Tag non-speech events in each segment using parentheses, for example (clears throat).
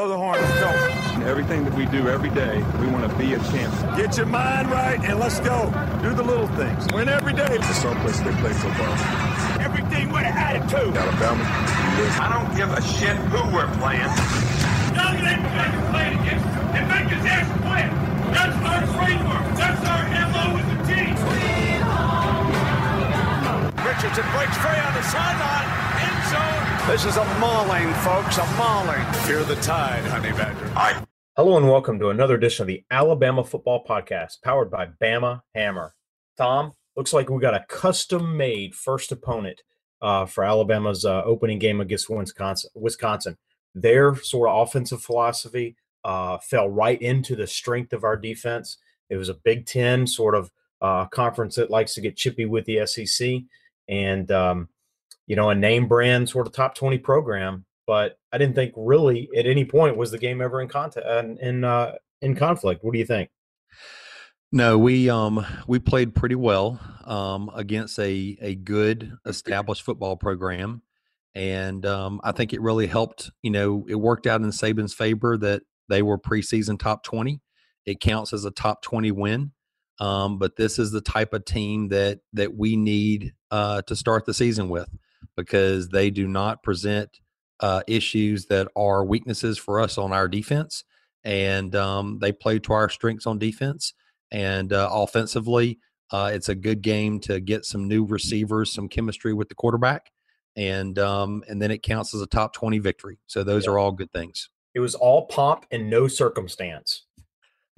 Oh, the horn, let's go. Everything that we do every day, we want to be a champion. Get your mind right and let's go. Do the little things. Win every day. It's someplace they play football. Everything with an attitude. Alabama, I don't give a shit who we're playing. Dominate what you're playing against and make his ass quit. That's our framework. That's our MO with the team. Richardson breaks free on the sideline. End zone. This is a mauling, folks. A mauling. Fear the tide, honey badger. I Hello and welcome to another edition of the Alabama Football Podcast, powered by Bama Hammer. Tom, looks like we got a custom-made first opponent uh, for Alabama's uh, opening game against Wisconsin. Wisconsin, their sort of offensive philosophy uh, fell right into the strength of our defense. It was a Big Ten sort of uh, conference that likes to get chippy with the SEC, and um, you know, a name brand sort of top twenty program but I didn't think really at any point was the game ever in contact in in, uh, in conflict. What do you think? No, we um we played pretty well um against a a good established football program, and um I think it really helped. You know, it worked out in Saban's favor that they were preseason top twenty. It counts as a top twenty win. Um, but this is the type of team that that we need uh, to start the season with because they do not present uh, issues that are weaknesses for us on our defense, and um, they play to our strengths on defense and uh, offensively. Uh, it's a good game to get some new receivers, some chemistry with the quarterback, and um, and then it counts as a top twenty victory. So those Yeah. are all good things. It was all pomp and no circumstance.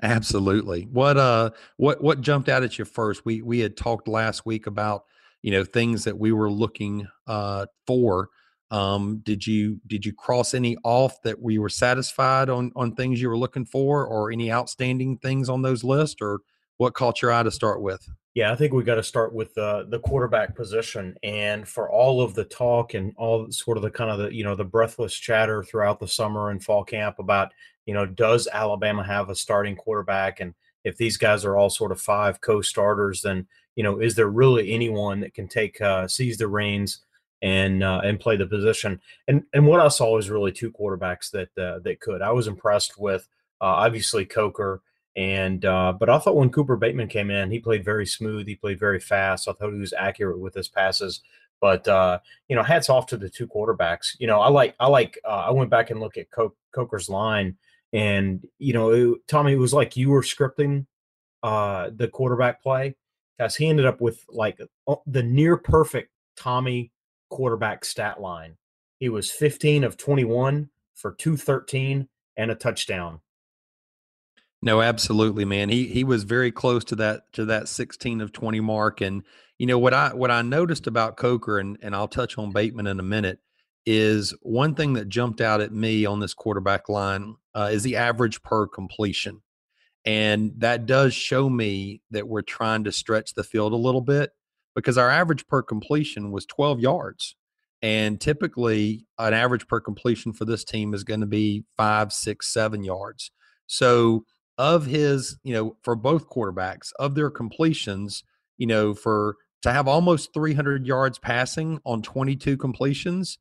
Absolutely. What uh what what jumped out at you first? We we had talked last week about, you know, things that we were looking uh for. Um did you did you cross any off that we were satisfied on on things you were looking for or any outstanding things on those lists or what caught your eye to start with? Yeah, I think we got to start with the the quarterback position, and for all of the talk and all sort of the kind of the you know the breathless chatter throughout the summer and fall camp about you know does Alabama have a starting quarterback, and if these guys are all sort of five co-starters, then you know is there really anyone that can take uh, seize the reins and uh, and play the position? And and what I saw was really two quarterbacks that uh, that could. I was impressed with uh, obviously Coker. And uh, but I thought when Cooper Bateman came in, he played very smooth. He played very fast. I thought he was accurate with his passes. But uh, you know, hats off to the two quarterbacks. You know, I like I like I went back and looked at Co- Coker's line, and you know, it, Tommy, it was like you were scripting uh, the quarterback play because he ended up with like the near perfect Tommy quarterback stat line. He was 15 of 21 for 213 and a touchdown. No, absolutely, man. He he was very close to that to that 16 of 20 mark. And you know what I what I noticed about Coker, and and I'll touch on Bateman in a minute, is one thing that jumped out at me on this quarterback line uh, is the average per completion, and that does show me that we're trying to stretch the field a little bit because our average per completion was 12 yards. And typically, an average per completion for this team is going to be five, six, seven yards. So, of his, you know, for both quarterbacks, of their completions, you know, for to have almost 300 yards passing on 22 completions,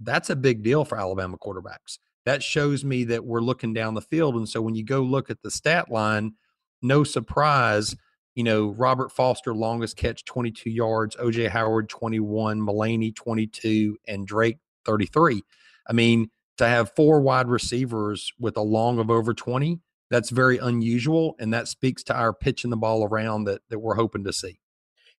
that's a big deal for Alabama quarterbacks. That shows me that we're looking down the field. And so when you go look at the stat line, no surprise, you know, Robert Foster, longest catch, 22 yards, OJ Howard, 21, Mullaney, 22, and Drake, 33. I mean, to have four wide receivers with a long of over 20, that's very unusual. And that speaks to our pitching the ball around that, that we're hoping to see.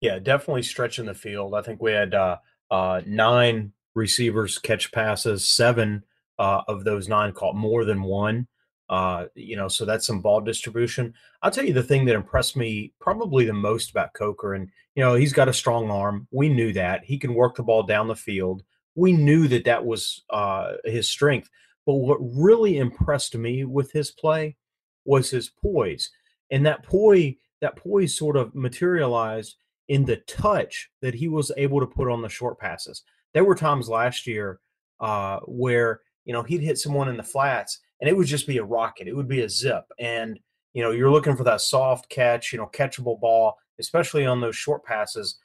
Yeah, definitely stretching the field. I think we had uh, uh, nine receivers catch passes, seven uh, of those nine caught more than one. Uh, you know, so that's some ball distribution. I'll tell you the thing that impressed me probably the most about Coker, and you know, he's got a strong arm. We knew that he can work the ball down the field. We knew that that was uh, his strength. But what really impressed me with his play was his poise, and that poise, that poise sort of materialized in the touch that he was able to put on the short passes. There were times last year uh, where you know he'd hit someone in the flats and it would just be a rocket. It would be a zip. And, you know, you're looking for that soft catch, you know, catchable ball, especially on those short passes.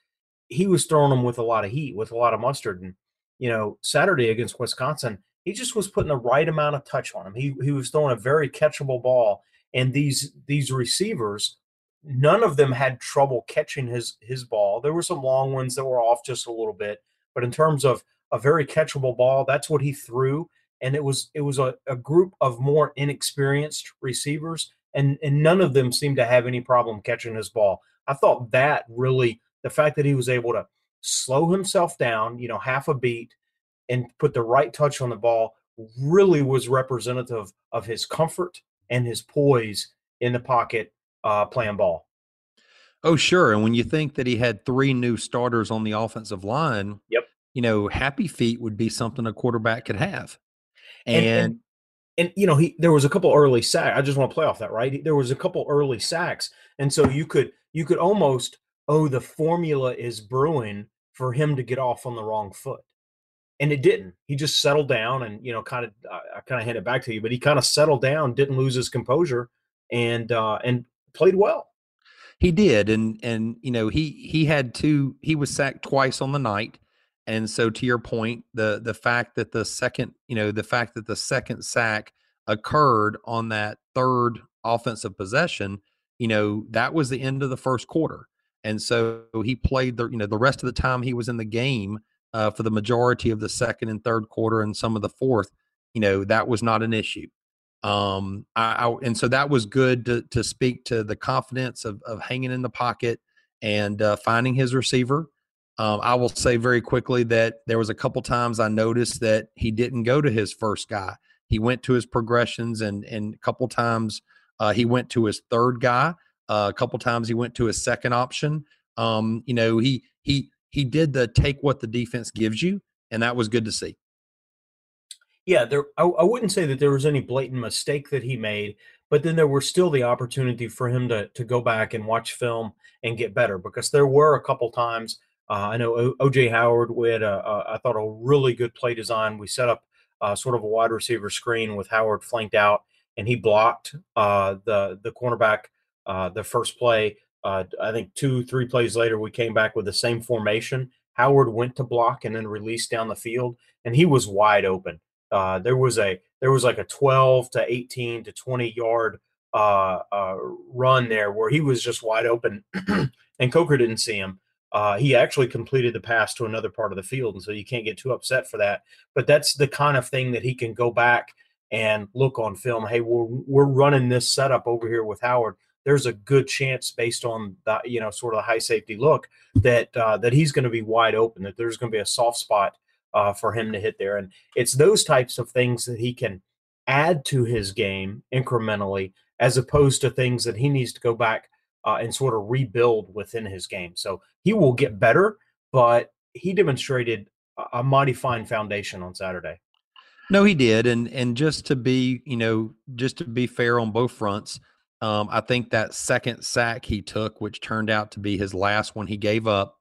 He was throwing them with a lot of heat, with a lot of mustard. And, you know, Saturday against Wisconsin, he just was putting the right amount of touch on him. He he was throwing a very catchable ball. And these these receivers, none of them had trouble catching his his ball. There were some long ones that were off just a little bit, but in terms of a very catchable ball, that's what he threw and it was it was a, a group of more inexperienced receivers, and and none of them seemed to have any problem catching his ball. I thought that really the fact that he was able to slow himself down, you know, half a beat, and put the right touch on the ball really was representative of his comfort and his poise in the pocket uh, playing ball. Oh, sure. And when you think that he had three new starters on the offensive line, yep, you know, happy feet would be something a quarterback could have. And, and, and, and you know he there was a couple early sacks. I just want to play off that, right? There was a couple early sacks, and so you could you could almost oh the formula is brewing for him to get off on the wrong foot, and it didn't. He just settled down and you know kind of I kind of hand it back to you, but he kind of settled down, didn't lose his composure, and uh, and played well. He did, and and you know he he had two. He was sacked twice on the night. And so to your point, the the fact that the second, you know, the fact that the second sack occurred on that third offensive possession, you know, that was the end of the first quarter. And so he played the, you know, the rest of the time he was in the game uh, for the majority of the second and third quarter and some of the fourth, you know, that was not an issue. Um, I, I and so that was good to to speak to the confidence of of hanging in the pocket and uh, finding his receiver um, I will say very quickly that there was a couple times I noticed that he didn't go to his first guy. He went to his progressions, and and a couple times uh, he went to his third guy. Uh, a couple times he went to his second option. Um, you know, he he he did the take what the defense gives you, and that was good to see. Yeah, there. I, I wouldn't say that there was any blatant mistake that he made, but then there was still the opportunity for him to to go back and watch film and get better because there were a couple times uh, I know OJ Howard. We had a, a, I thought a really good play design. We set up uh, sort of a wide receiver screen with Howard flanked out, and he blocked uh, the the cornerback uh, the first play. Uh, I think two three plays later, we came back with the same formation. Howard went to block and then released down the field, and he was wide open. Uh, there was a there was like a 12 to 18 to 20 yard run there where he was just wide open, (clears throat) and Coker didn't see him. Uh, he actually completed the pass to another part of the field, and so you can't get too upset for that. But that's the kind of thing that he can go back and look on film. Hey, we're we're running this setup over here with Howard. There's a good chance, based on the you know sort of the high safety look, that uh, that he's going to be wide open. That there's going to be a soft spot uh, for him to hit there, and it's those types of things that he can add to his game incrementally, as opposed to things that he needs to go back uh, and sort of rebuild within his game. So he will get better, but he demonstrated a mighty fine foundation on Saturday. No, he did, and and just to be, you know, just to be fair on both fronts, um, I think that second sack he took, which turned out to be his last one, he gave up.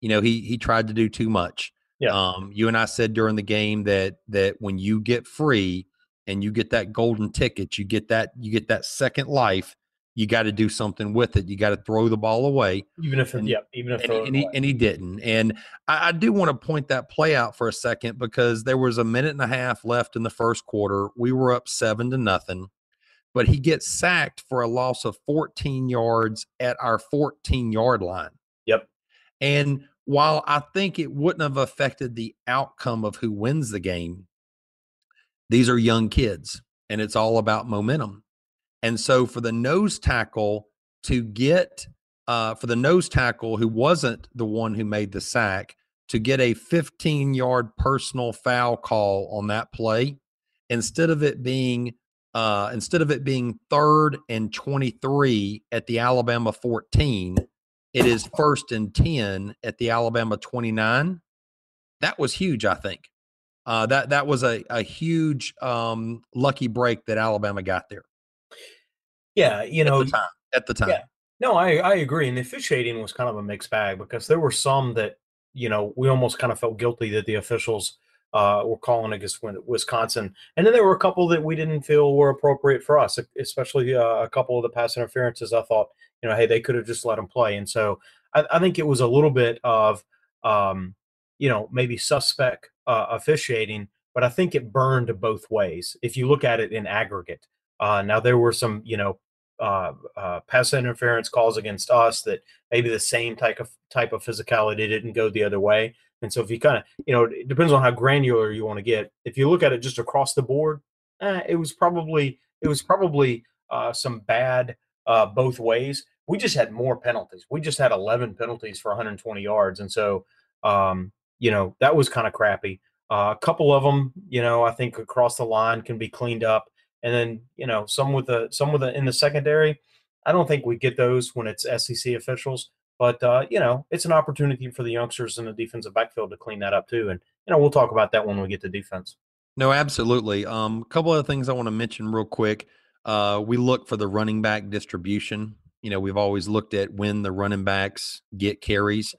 You know, he he tried to do too much. Yeah. Um, you and I said during the game that that when you get free and you get that golden ticket, you get that you get that second life you got to do something with it. You got to throw the ball away. Even if, and, yeah, even if, and, and, he, and he didn't. And I, I do want to point that play out for a second because there was a minute and a half left in the first quarter. We were up seven to nothing, but he gets sacked for a loss of 14 yards at our 14 yard line. Yep. And while I think it wouldn't have affected the outcome of who wins the game, these are young kids and it's all about momentum. And so for the nose tackle to get uh, for the nose tackle who wasn't the one who made the sack to get a 15 yard personal foul call on that play instead of it being uh, instead of it being third and 23 at the Alabama 14, it is first and 10 at the Alabama 29. That was huge, I think. Uh, that that was a, a huge um, lucky break that Alabama got there. Yeah, you know, at the time. At the time. Yeah. No, I, I agree. And the officiating was kind of a mixed bag because there were some that, you know, we almost kind of felt guilty that the officials uh, were calling against Wisconsin. And then there were a couple that we didn't feel were appropriate for us, especially uh, a couple of the pass interferences. I thought, you know, hey, they could have just let them play. And so I, I think it was a little bit of, um, you know, maybe suspect uh, officiating, but I think it burned both ways if you look at it in aggregate. Uh, now there were some, you know, uh, uh, pass interference calls against us that maybe the same type of type of physicality didn't go the other way. And so if you kind of, you know, it depends on how granular you want to get. If you look at it just across the board, eh, it was probably it was probably uh, some bad uh, both ways. We just had more penalties. We just had 11 penalties for 120 yards, and so um, you know that was kind of crappy. Uh, a couple of them, you know, I think across the line can be cleaned up and then you know some with the some with the in the secondary. I don't think we get those when it's SEC officials, but uh, you know it's an opportunity for the youngsters in the defensive backfield to clean that up too. And you know we'll talk about that when we get to defense. No, absolutely. Um, a couple of things I want to mention real quick. Uh, we look for the running back distribution. You know, we've always looked at when the running backs get carries.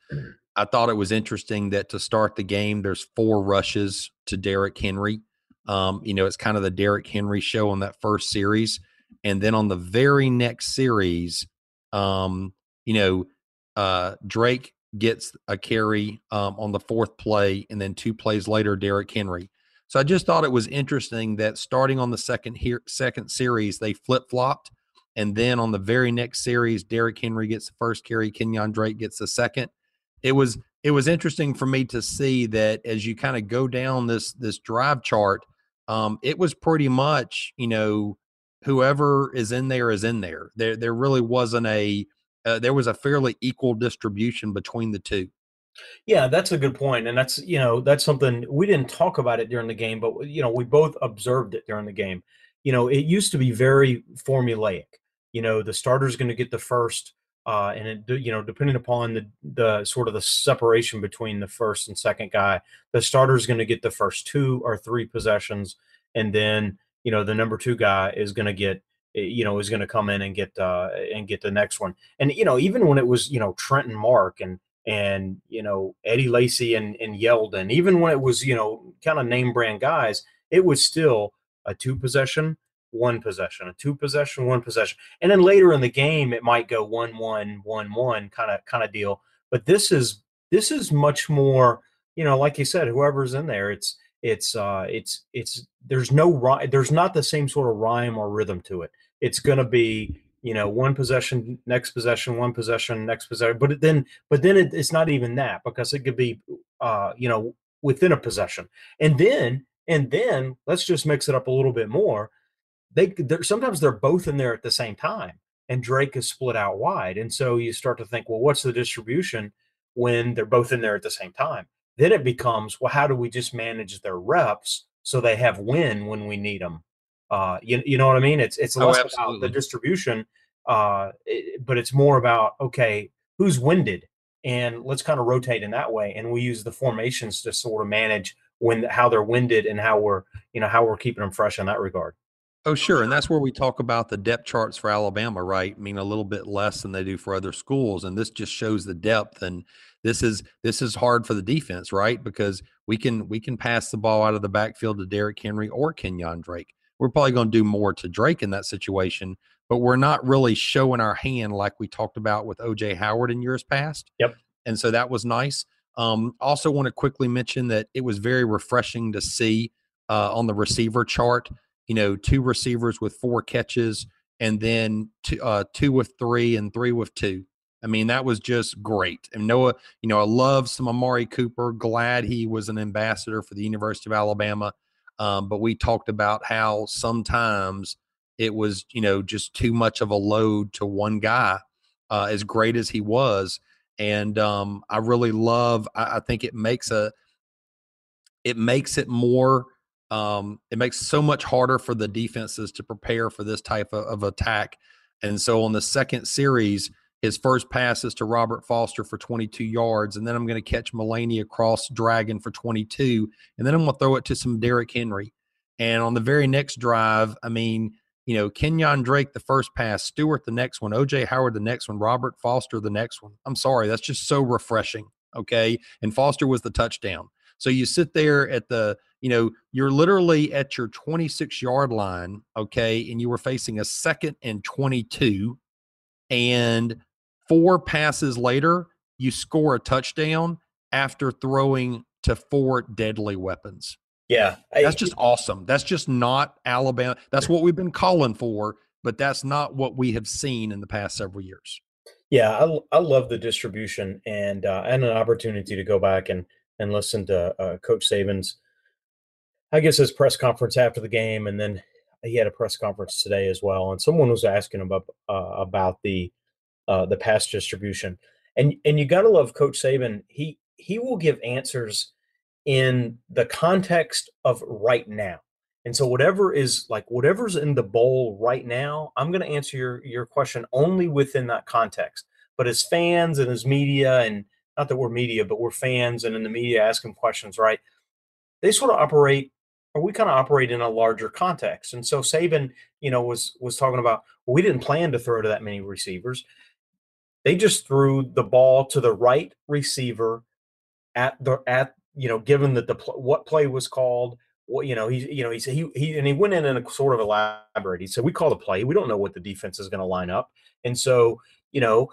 I thought it was interesting that to start the game, there's four rushes to Derrick Henry. Um, you know, it's kind of the Derrick Henry show on that first series. And then on the very next series, um, you know, uh, Drake gets a carry um, on the fourth play, and then two plays later, Derrick Henry. So I just thought it was interesting that starting on the second here second series, they flip flopped, and then on the very next series, Derrick Henry gets the first carry, Kenyon Drake gets the second. It was it was interesting for me to see that as you kind of go down this this drive chart, um, it was pretty much, you know, whoever is in there is in there. There, there really wasn't a, uh, there was a fairly equal distribution between the two. Yeah, that's a good point, and that's you know that's something we didn't talk about it during the game, but you know we both observed it during the game. You know, it used to be very formulaic. You know, the starter's going to get the first, uh, and it, you know, depending upon the the sort of the separation between the first and second guy, the starter's going to get the first two or three possessions, and then you know the number two guy is going to get eh, you know is going to come in and get uh and get the next one. And you know, even when it was you know Trent and Mark and and you know Eddie Lacy and and Yeldon, even when it was you know kind of name brand guys, it was still a two possession one possession, a two possession, one possession, and then later in the game it might go one one one one kind of kind of deal. But this is this is much more, you know, like you said, whoever's in there, it's it's uh it's it's there's no there's not the same sort of rhyme or rhythm to it. It's going to be you know one possession next possession one possession next possession but then but then it, it's not even that because it could be uh you know within a possession and then and then let's just mix it up a little bit more they they're, sometimes they're both in there at the same time and Drake is split out wide. And so you start to think, well, what's the distribution when they're both in there at the same time? Then it becomes, well, how do we just manage their reps so they have win when we need them? Uh, you, you know what I mean? It's it's oh, less oh, about the distribution, uh, it, but it's more about okay, who's winded, and let's kind of rotate in that way. And we use the formations to sort of manage when how they're winded and how we're you know how we're keeping them fresh in that regard. Oh, sure. And that's where we talk about the depth charts for Alabama, right? I mean, a little bit less than they do for other schools. And this just shows the depth. And this is this is hard for the defense, right? Because we can we can pass the ball out of the backfield to Derrick Henry or Kenyon Drake. We're probably going to do more to Drake in that situation, but we're not really showing our hand like we talked about with OJ Howard in years past. Yep. And so that was nice. Um, also want to quickly mention that it was very refreshing to see uh, on the receiver chart you know, two receivers with four catches, and then two, uh, two with three and three with two. I mean, that was just great. And Noah, you know, I love some Amari Cooper. Glad he was an ambassador for the University of Alabama. Um, but we talked about how sometimes it was, you know, just too much of a load to one guy, uh, as great as he was. And um, I really love. I, I think it makes a, it makes it more. Um, it makes so much harder for the defenses to prepare for this type of, of attack. And so on the second series, his first pass is to Robert Foster for 22 yards, and then I'm going to catch Mullaney across Dragon for 22, and then I'm going to throw it to some Derrick Henry. And on the very next drive, I mean, you know, Kenyon Drake the first pass, Stewart the next one, OJ Howard the next one, Robert Foster the next one. I'm sorry, that's just so refreshing. Okay. And Foster was the touchdown. So you sit there at the, you know, you're literally at your 26 yard line, okay, and you were facing a second and 22, and four passes later, you score a touchdown after throwing to four deadly weapons. Yeah. That's just awesome. That's just not Alabama. That's what we've been calling for, but that's not what we have seen in the past several years. Yeah, I, I love the distribution and uh, and an opportunity to go back and and listen to uh, Coach Saban's, I guess his press conference after the game, and then he had a press conference today as well. And someone was asking him about uh, about the uh, the pass distribution, and and you got to love Coach Saban. He he will give answers in the context of right now. And so whatever is like whatever's in the bowl right now, I'm going to answer your your question only within that context. But as fans and as media and not that we're media, but we're fans and in the media asking questions, right? They sort of operate or we kind of operate in a larger context. And so Saban, you know, was was talking about well, we didn't plan to throw to that many receivers. They just threw the ball to the right receiver at the at you know, given that the what play was called, what you know, he you know he said he he and he went in and sort of elaborate. He said we call the play. We don't know what the defense is going to line up, and so you know,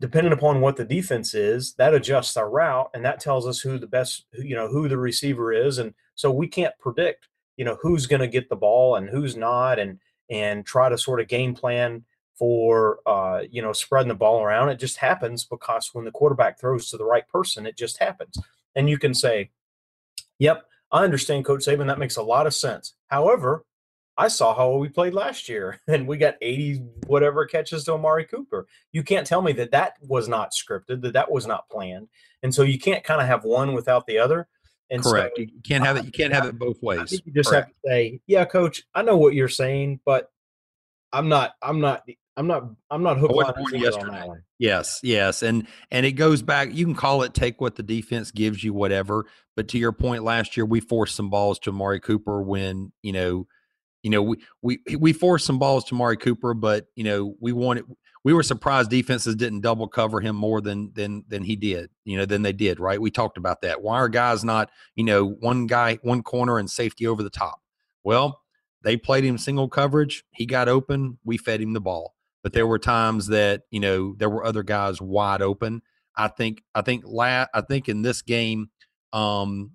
depending upon what the defense is, that adjusts our route, and that tells us who the best you know who the receiver is, and so we can't predict you know who's going to get the ball and who's not, and and try to sort of game plan for uh, you know spreading the ball around. It just happens because when the quarterback throws to the right person, it just happens. And you can say, yep, I understand Coach Saban. That makes a lot of sense. However, I saw how we played last year (laughs) and we got 80 whatever catches to Amari Cooper. You can't tell me that that was not scripted, that that was not planned. And so you can't kind of have one without the other. And Correct. So, you can't have it. You can't have it both ways. you just Correct. have to say, yeah, coach, I know what you're saying, but I'm not, I'm not, I'm not, I'm not hooked on, on yesterday. that one. Yes, yes, and and it goes back. You can call it take what the defense gives you, whatever. But to your point, last year we forced some balls to Amari Cooper when you know, you know we we we forced some balls to Mari Cooper, but you know we wanted. We were surprised defenses didn't double cover him more than than than he did. You know, than they did. Right? We talked about that. Why are guys not? You know, one guy, one corner, and safety over the top. Well, they played him single coverage. He got open. We fed him the ball but there were times that you know there were other guys wide open. I think I think la- I think in this game, um,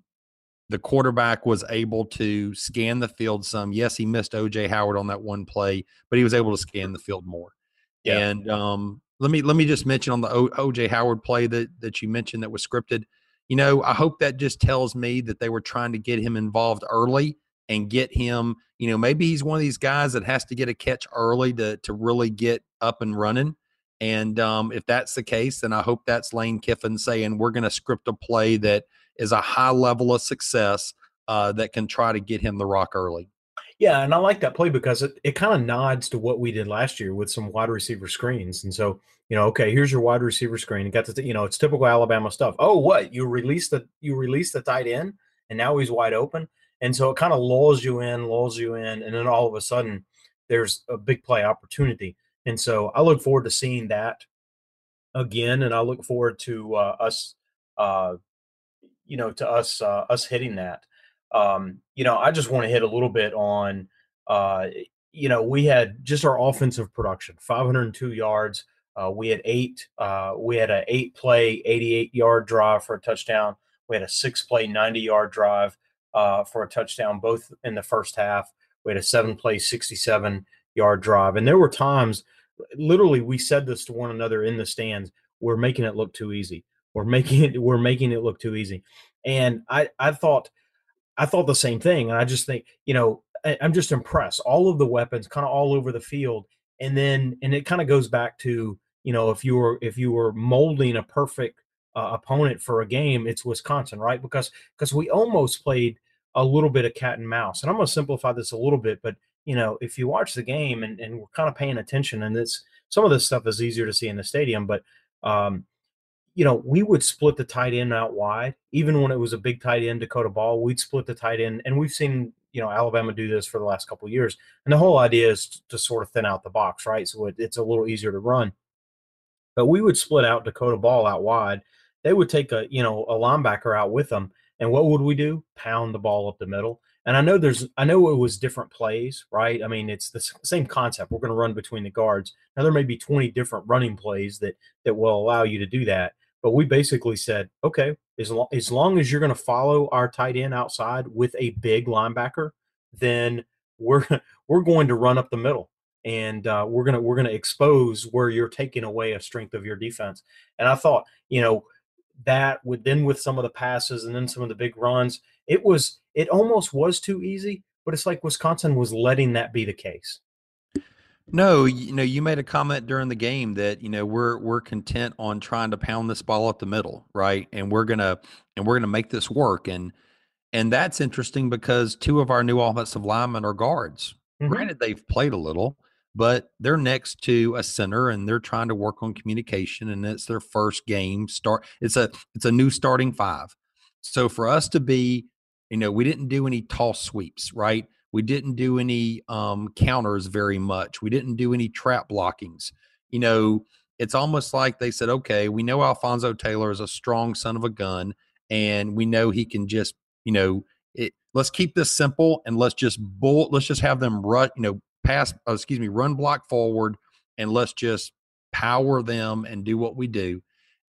the quarterback was able to scan the field some. Yes, he missed OJ Howard on that one play, but he was able to scan the field more. Yeah. And um, let me let me just mention on the OJ Howard play that that you mentioned that was scripted. You know, I hope that just tells me that they were trying to get him involved early and get him, you know, maybe he's one of these guys that has to get a catch early to to really get up and running. And um, if that's the case, then I hope that's Lane Kiffin saying we're going to script a play that is a high level of success uh, that can try to get him the rock early. Yeah, and I like that play because it, it kind of nods to what we did last year with some wide receiver screens. And so, you know, okay, here's your wide receiver screen. You got to, you know, it's typical Alabama stuff. Oh, what you release the you release the tight end, and now he's wide open. And so it kind of lulls you in, lulls you in, and then all of a sudden there's a big play opportunity. And so I look forward to seeing that again, and I look forward to uh, us, uh, you know, to us uh, us hitting that. Um, you know, I just want to hit a little bit on, uh, you know, we had just our offensive production, 502 yards. Uh, we had eight. Uh, we had an eight play, 88 yard drive for a touchdown. We had a six play, 90 yard drive uh, for a touchdown, both in the first half. We had a seven play, 67 yard drive. And there were times, literally, we said this to one another in the stands. We're making it look too easy. We're making it, we're making it look too easy. And I, I thought, I thought the same thing. And I just think, you know, I, I'm just impressed. All of the weapons kind of all over the field. And then, and it kind of goes back to, you know, if you were, if you were molding a perfect uh, opponent for a game, it's Wisconsin, right? Because, because we almost played a little bit of cat and mouse. And I'm going to simplify this a little bit, but, you know, if you watch the game and, and we're kind of paying attention, and it's, some of this stuff is easier to see in the stadium, but, um, you know, we would split the tight end out wide, even when it was a big tight end, Dakota Ball. We'd split the tight end, and we've seen you know Alabama do this for the last couple years. And the whole idea is to, to sort of thin out the box, right? So it, it's a little easier to run. But we would split out Dakota Ball out wide. They would take a you know a linebacker out with them, and what would we do? Pound the ball up the middle. And I know there's, I know it was different plays, right? I mean, it's the same concept. We're going to run between the guards. Now there may be 20 different running plays that that will allow you to do that. But we basically said, okay, as, long as long as you're going to follow our tight end outside with a big linebacker, then we're (laughs) we're going to run up the middle, and uh, we're gonna we're gonna expose where you're taking away a strength of your defense. And I thought, you know, that with then with some of the passes and then some of the big runs, it was it almost was too easy. But it's like Wisconsin was letting that be the case. No, you know, you made a comment during the game that you know we're we're content on trying to pound this ball up the middle, right? And we're gonna and we're gonna make this work. And and that's interesting because two of our new offensive linemen are guards. Mm-hmm. Granted, they've played a little, but they're next to a center and they're trying to work on communication. And it's their first game start. It's a it's a new starting five. So for us to be, you know, we didn't do any toss sweeps, right? We didn't do any um, counters very much. We didn't do any trap blockings. You know, it's almost like they said, okay, we know Alphonse Taylor is a strong son of a gun, and we know he can just, you know, it, let's keep this simple and let's just bull, let's just have them run, you know, pass, oh, excuse me, run block forward, and let's just power them and do what we do.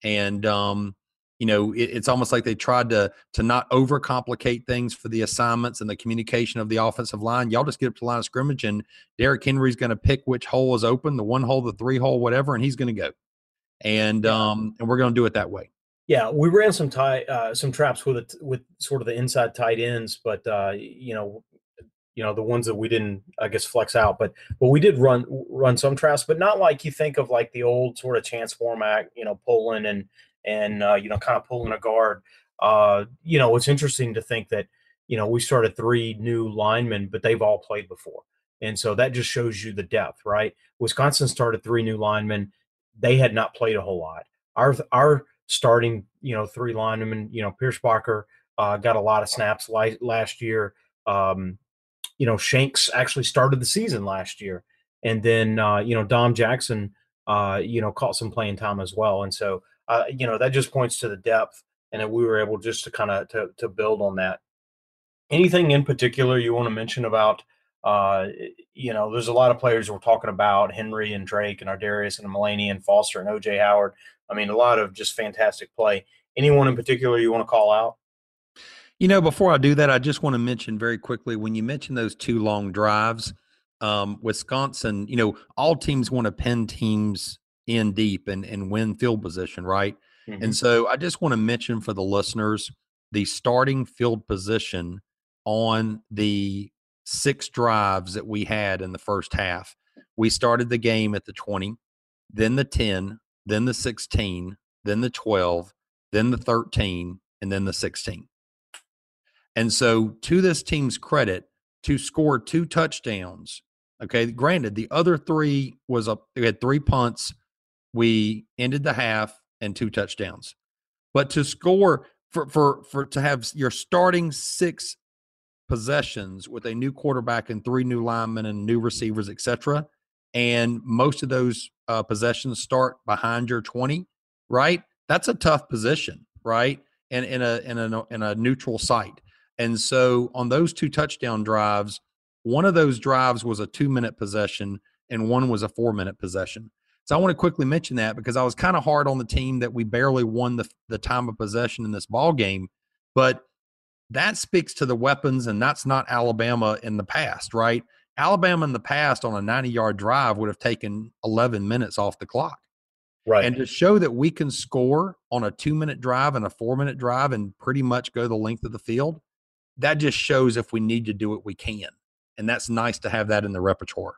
And um, you know it, it's almost like they tried to to not overcomplicate things for the assignments and the communication of the offensive line. Y'all just get up to the line of scrimmage and Derrick Henry's going to pick which hole is open the one hole the three hole whatever and he's going to go. And um and we're going to do it that way. Yeah we ran some tie uh, some traps with it with sort of the inside tight ends but uh you know you know the ones that we didn't i guess flex out but but we did run run some traps but not like you think of like the old sort of chance format you know pulling and and uh, you know kind of pulling a guard. Uh, you know, it's interesting to think that you know we started three new linemen, but they've all played before, and so that just shows you the depth, right? Wisconsin started three new linemen; they had not played a whole lot. Our our starting you know three linemen, you know Pierschbacher uh, got a lot of snaps li- last year. Um, you know Shanks actually started the season last year, and then uh, you know Dom Jackson, uh, you know caught some playing time as well, and so uh, you know that just points to the depth, and that we were able just to kind of to to build on that. Anything in particular you want to mention about? Uh, you know, there's a lot of players we're talking about Henry and Drake and Ardarius and Mullaney and Foster and OJ Howard. I mean, a lot of just fantastic play. Anyone in particular you want to call out? You know, before I do that, I just want to mention very quickly when you mention those two long drives, um, Wisconsin, you know, all teams want to pin teams in deep and, and win field position, right? Mm-hmm. And so I just want to mention for the listeners the starting field position on the six drives that we had in the first half. We started the game at the 20, then the 10, then the 16, then the 12, then the 13, and then the 16. And so, to this team's credit, to score two touchdowns, okay, granted, the other three was a, they had three punts we ended the half and two touchdowns. But to score for for for to have your starting six possessions with a new quarterback and three new linemen and new receivers, etc., and most of those uh, possessions start behind your twenty, right? That's a tough position, right? And in a in a in a neutral site. And so on those two touchdown drives, one of those drives was a two minute possession and one was a four minute possession. So I want to quickly mention that because I was kind of hard on the team that we barely won the the time of possession in this ball game, but that speaks to the weapons, and that's not Alabama in the past, right? Alabama in the past on a 90 yard drive would have taken 11 minutes off the clock. Right. And to show that we can score on a two minute drive and a four minute drive and pretty much go the length of the field, that just shows if we need to do it, we can. And that's nice to have that in the repertoire.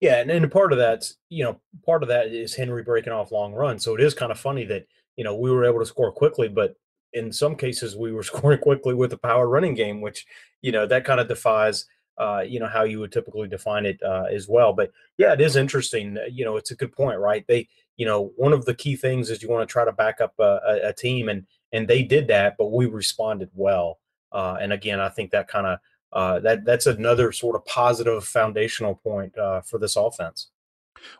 Yeah, and, and part of that's you know part of that is Henry breaking off long runs. So it is kind of funny that you know we were able to score quickly, but in some cases we were (laughs) scoring quickly with a power running game, which you know that kind of defies uh, you know how you would typically define it uh, as well. But yeah, it is interesting. You know, it's a good point, right? They you know one of the key things is you want to try to back up a, a, a team, and and they did that, but we responded well. Uh, and again, I think that kind of uh, that that's another sort of positive foundational point uh, for this offense.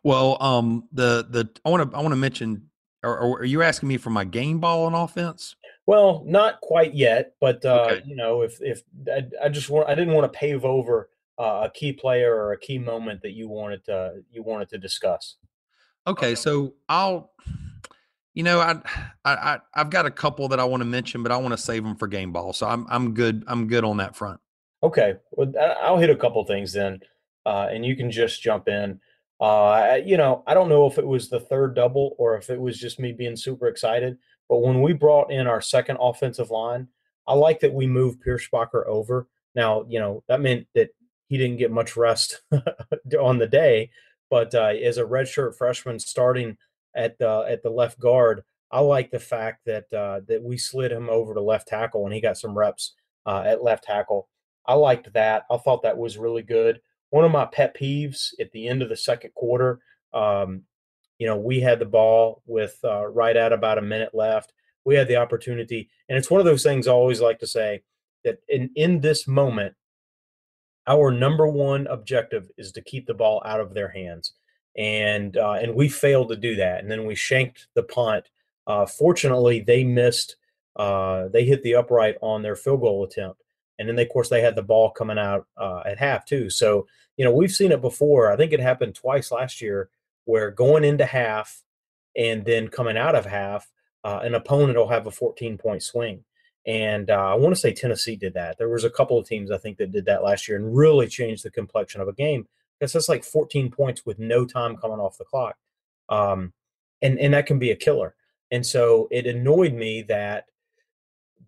Well, um, the the I want to I want to mention. Or, or, are you asking me for my game ball on offense? Well, not quite yet, but uh, okay. you know, if if I, I, just want, I didn't want to pave over uh, a key player or a key moment that you wanted to you wanted to discuss. Okay, so I'll, you know, I I I've got a couple that I want to mention, but I want to save them for game ball. So I'm I'm good. I'm good on that front. Okay, well, I'll hit a couple things then, uh, and you can just jump in. Uh, you know, I don't know if it was the third double or if it was just me being super excited, but when we brought in our second offensive line, I like that we moved Pierschbacher over. Now, you know, that meant that he didn't get much rest (laughs) on the day, but uh, as a redshirt freshman starting at the at the left guard, I like the fact that uh, that we slid him over to left tackle and he got some reps uh, at left tackle. I liked that. I thought that was really good. One of my pet peeves at the end of the second quarter, um, you know, we had the ball with uh, right at about a minute left. We had the opportunity, and it's one of those things I always like to say that in in this moment, our number one objective is to keep the ball out of their hands, and uh, and we failed to do that, and then we shanked the punt. Uh, fortunately, they missed. Uh, they hit the upright on their field goal attempt, and then, they, of course, they had the ball coming out uh, at half, too. So, you know, we've seen it before. I think it happened twice last year where going into half and then coming out of half, uh, an opponent will have a 14 point swing. And uh, I want to say Tennessee did that. There was a couple of teams I think that did that last year and really changed the complexion of a game because that's like 14 points with no time coming off the clock, um, and and that can be a killer. And so it annoyed me that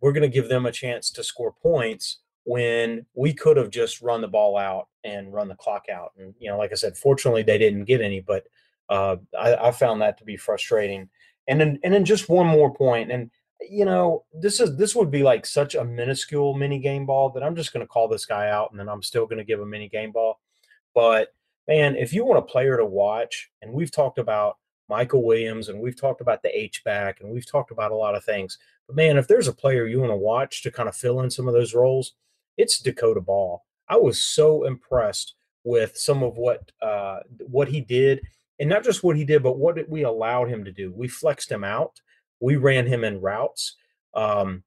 we're going to give them a chance to score points when we could have just run the ball out and run the clock out. And, you know, like I said, fortunately they didn't get any, but uh, I, I, found that to be frustrating. And then, and then just one more point, and you know, this is this would be like such a minuscule mini game ball that I'm just going to call this guy out, and then I'm still going to give a mini game ball. But man, if you want a player to watch, and we've talked about Michael Williams, and we've talked about the H back, and we've talked about a lot of things. But man, if there's a player you want to watch to kind of fill in some of those roles, it's Dakota Ball. I was so impressed with some of what uh, what he did, and not just what he did, but what we allowed him to do. We flexed him out. We ran him in routes. Um,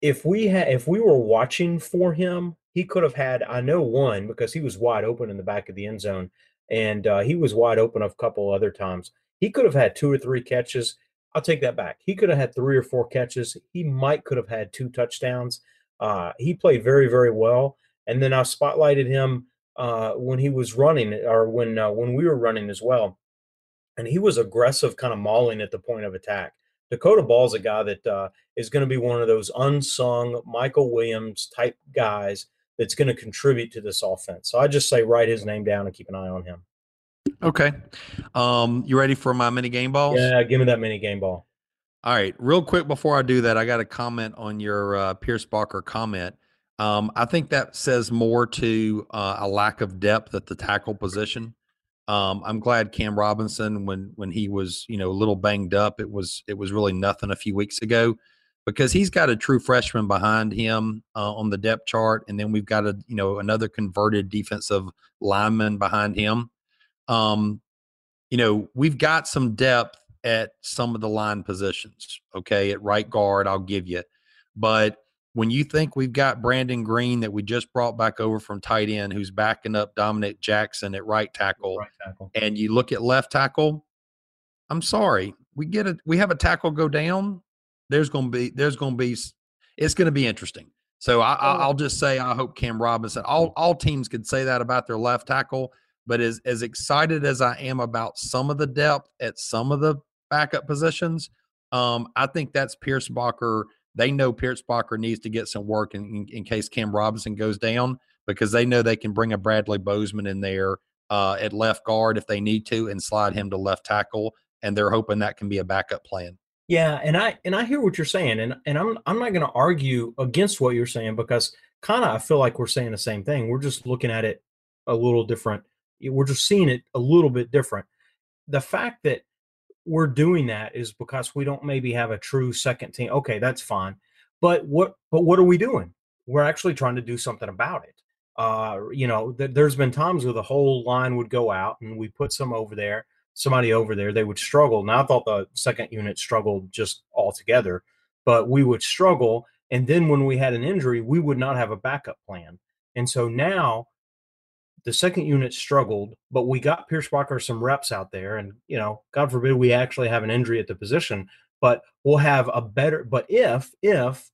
if we had, if we were watching for him, he could have had. I know one because he was wide open in the back of the end zone, and uh, he was wide open a couple other times. He could have had two or three catches. I'll take that back. He could have had three or four catches. He might could have had two touchdowns. Uh, he played very, very well. And then I spotlighted him uh, when he was running, or when uh, when we were running as well. And he was aggressive, kind of mauling at the point of attack. Dakota Ball's a guy that uh, is going to be one of those unsung Michael Williams type guys that's going to contribute to this offense. So I just say write his name down and keep an eye on him. Okay. Um, you ready for my mini game balls? Yeah, give me that mini game ball. All right, real quick before I do that, I got a comment on your uh, Barker comment. Um, I think that says more to uh, a lack of depth at the tackle position. Um, I'm glad Cam Robinson, when when he was you know a little banged up, it was it was really nothing a few weeks ago, because he's got a true freshman behind him uh, on the depth chart, and then we've got a you know another converted defensive lineman behind him. Um, you know we've got some depth at some of the line positions. Okay, at right guard, I'll give you. But when you think we've got Brandon Greene that we just brought back over from tight end, who's backing up Dominick Jackson at right tackle, right tackle. and you look at left tackle, I'm sorry, we get it. We have a tackle go down. There's going to be there's going to be it's going to be interesting. So I, will just say I hope Cam Robinson. All all teams could say that about their left tackle, but as as excited as I am about some of the depth at some of the backup positions. Um, I think that's Pierschbacher they know Pierschbacher needs to get some work in, in, in, case Cam Robinson goes down because they know they can bring a Bradley Bozeman in there uh, at left guard if they need to and slide him to left tackle. And they're hoping that can be a backup plan. Yeah, and I and I hear what you're saying, and and I'm I'm not going to argue against what you're saying because kind of I feel like we're saying the same thing. We're just looking at it a little different. We're just seeing it a little bit different. The fact that we're doing that is because we don't maybe have a true second team. Okay, that's fine. But what but what are we doing? We're actually trying to do something about it. Uh, you know, th- there's been times where the whole line would go out and we put some over there, somebody over there, they would struggle. Now I thought the second unit struggled just altogether, but we would struggle. And then when we had an injury, we would not have a backup plan. And so now the second unit struggled, but we got Pierce Walker some reps out there, and you know, God forbid we actually have an injury at the position, but we'll have a better. But if if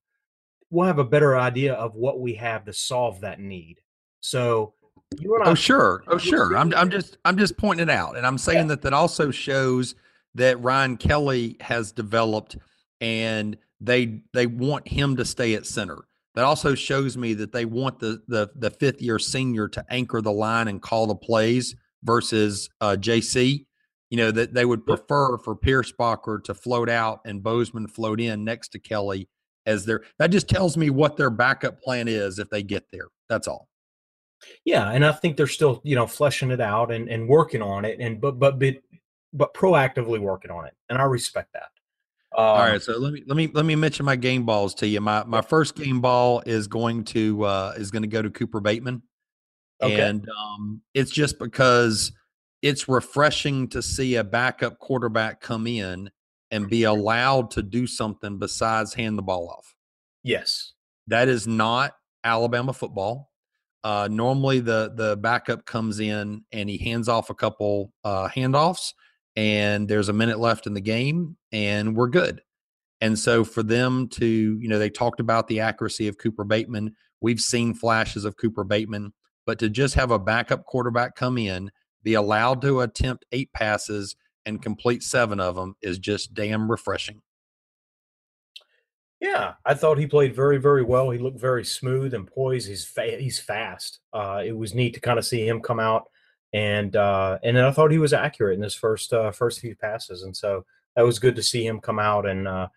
we'll have a better idea of what we have to solve that need. So you and oh, I. Oh sure, oh sure. I'm I'm just I'm just pointing it out, and I'm saying yeah. that that also shows that Ryan Kelly has developed, and they they want him to stay at center that also shows me that they want the the, the fifth year senior to anchor the line and call the plays versus uh, JC. You know that they would prefer for Pierschbacher to float out and Bozeman float in next to Kelly as their. That just tells me what their backup plan is if they get there. That's all. Yeah, and I think they're still you know fleshing it out and, and working on it, and but but but but proactively working on it, and I respect that. Um, All right, so let me let me let me mention my game balls to you. My my first game ball is going to uh is going to go to Cooper Bateman. Okay. And um it's just because it's refreshing to see a backup quarterback come in and be allowed to do something besides hand the ball off. Yes. That is not Alabama football. Uh, normally the the backup comes in and he hands off a couple uh, handoffs and there's a minute left in the game and we're good. And so for them to, you know, they talked about the accuracy of Cooper Bateman. We've seen flashes of Cooper Bateman, but to just have a backup quarterback come in, be allowed to attempt eight passes and complete seven of them is just damn refreshing. Yeah, I thought he played very, very well. He looked very smooth and poised. He's fa- he's fast. Uh, it was neat to kind of see him come out and uh, and I thought he was accurate in his first uh, first few passes, and so that was good to see him come out. And uh,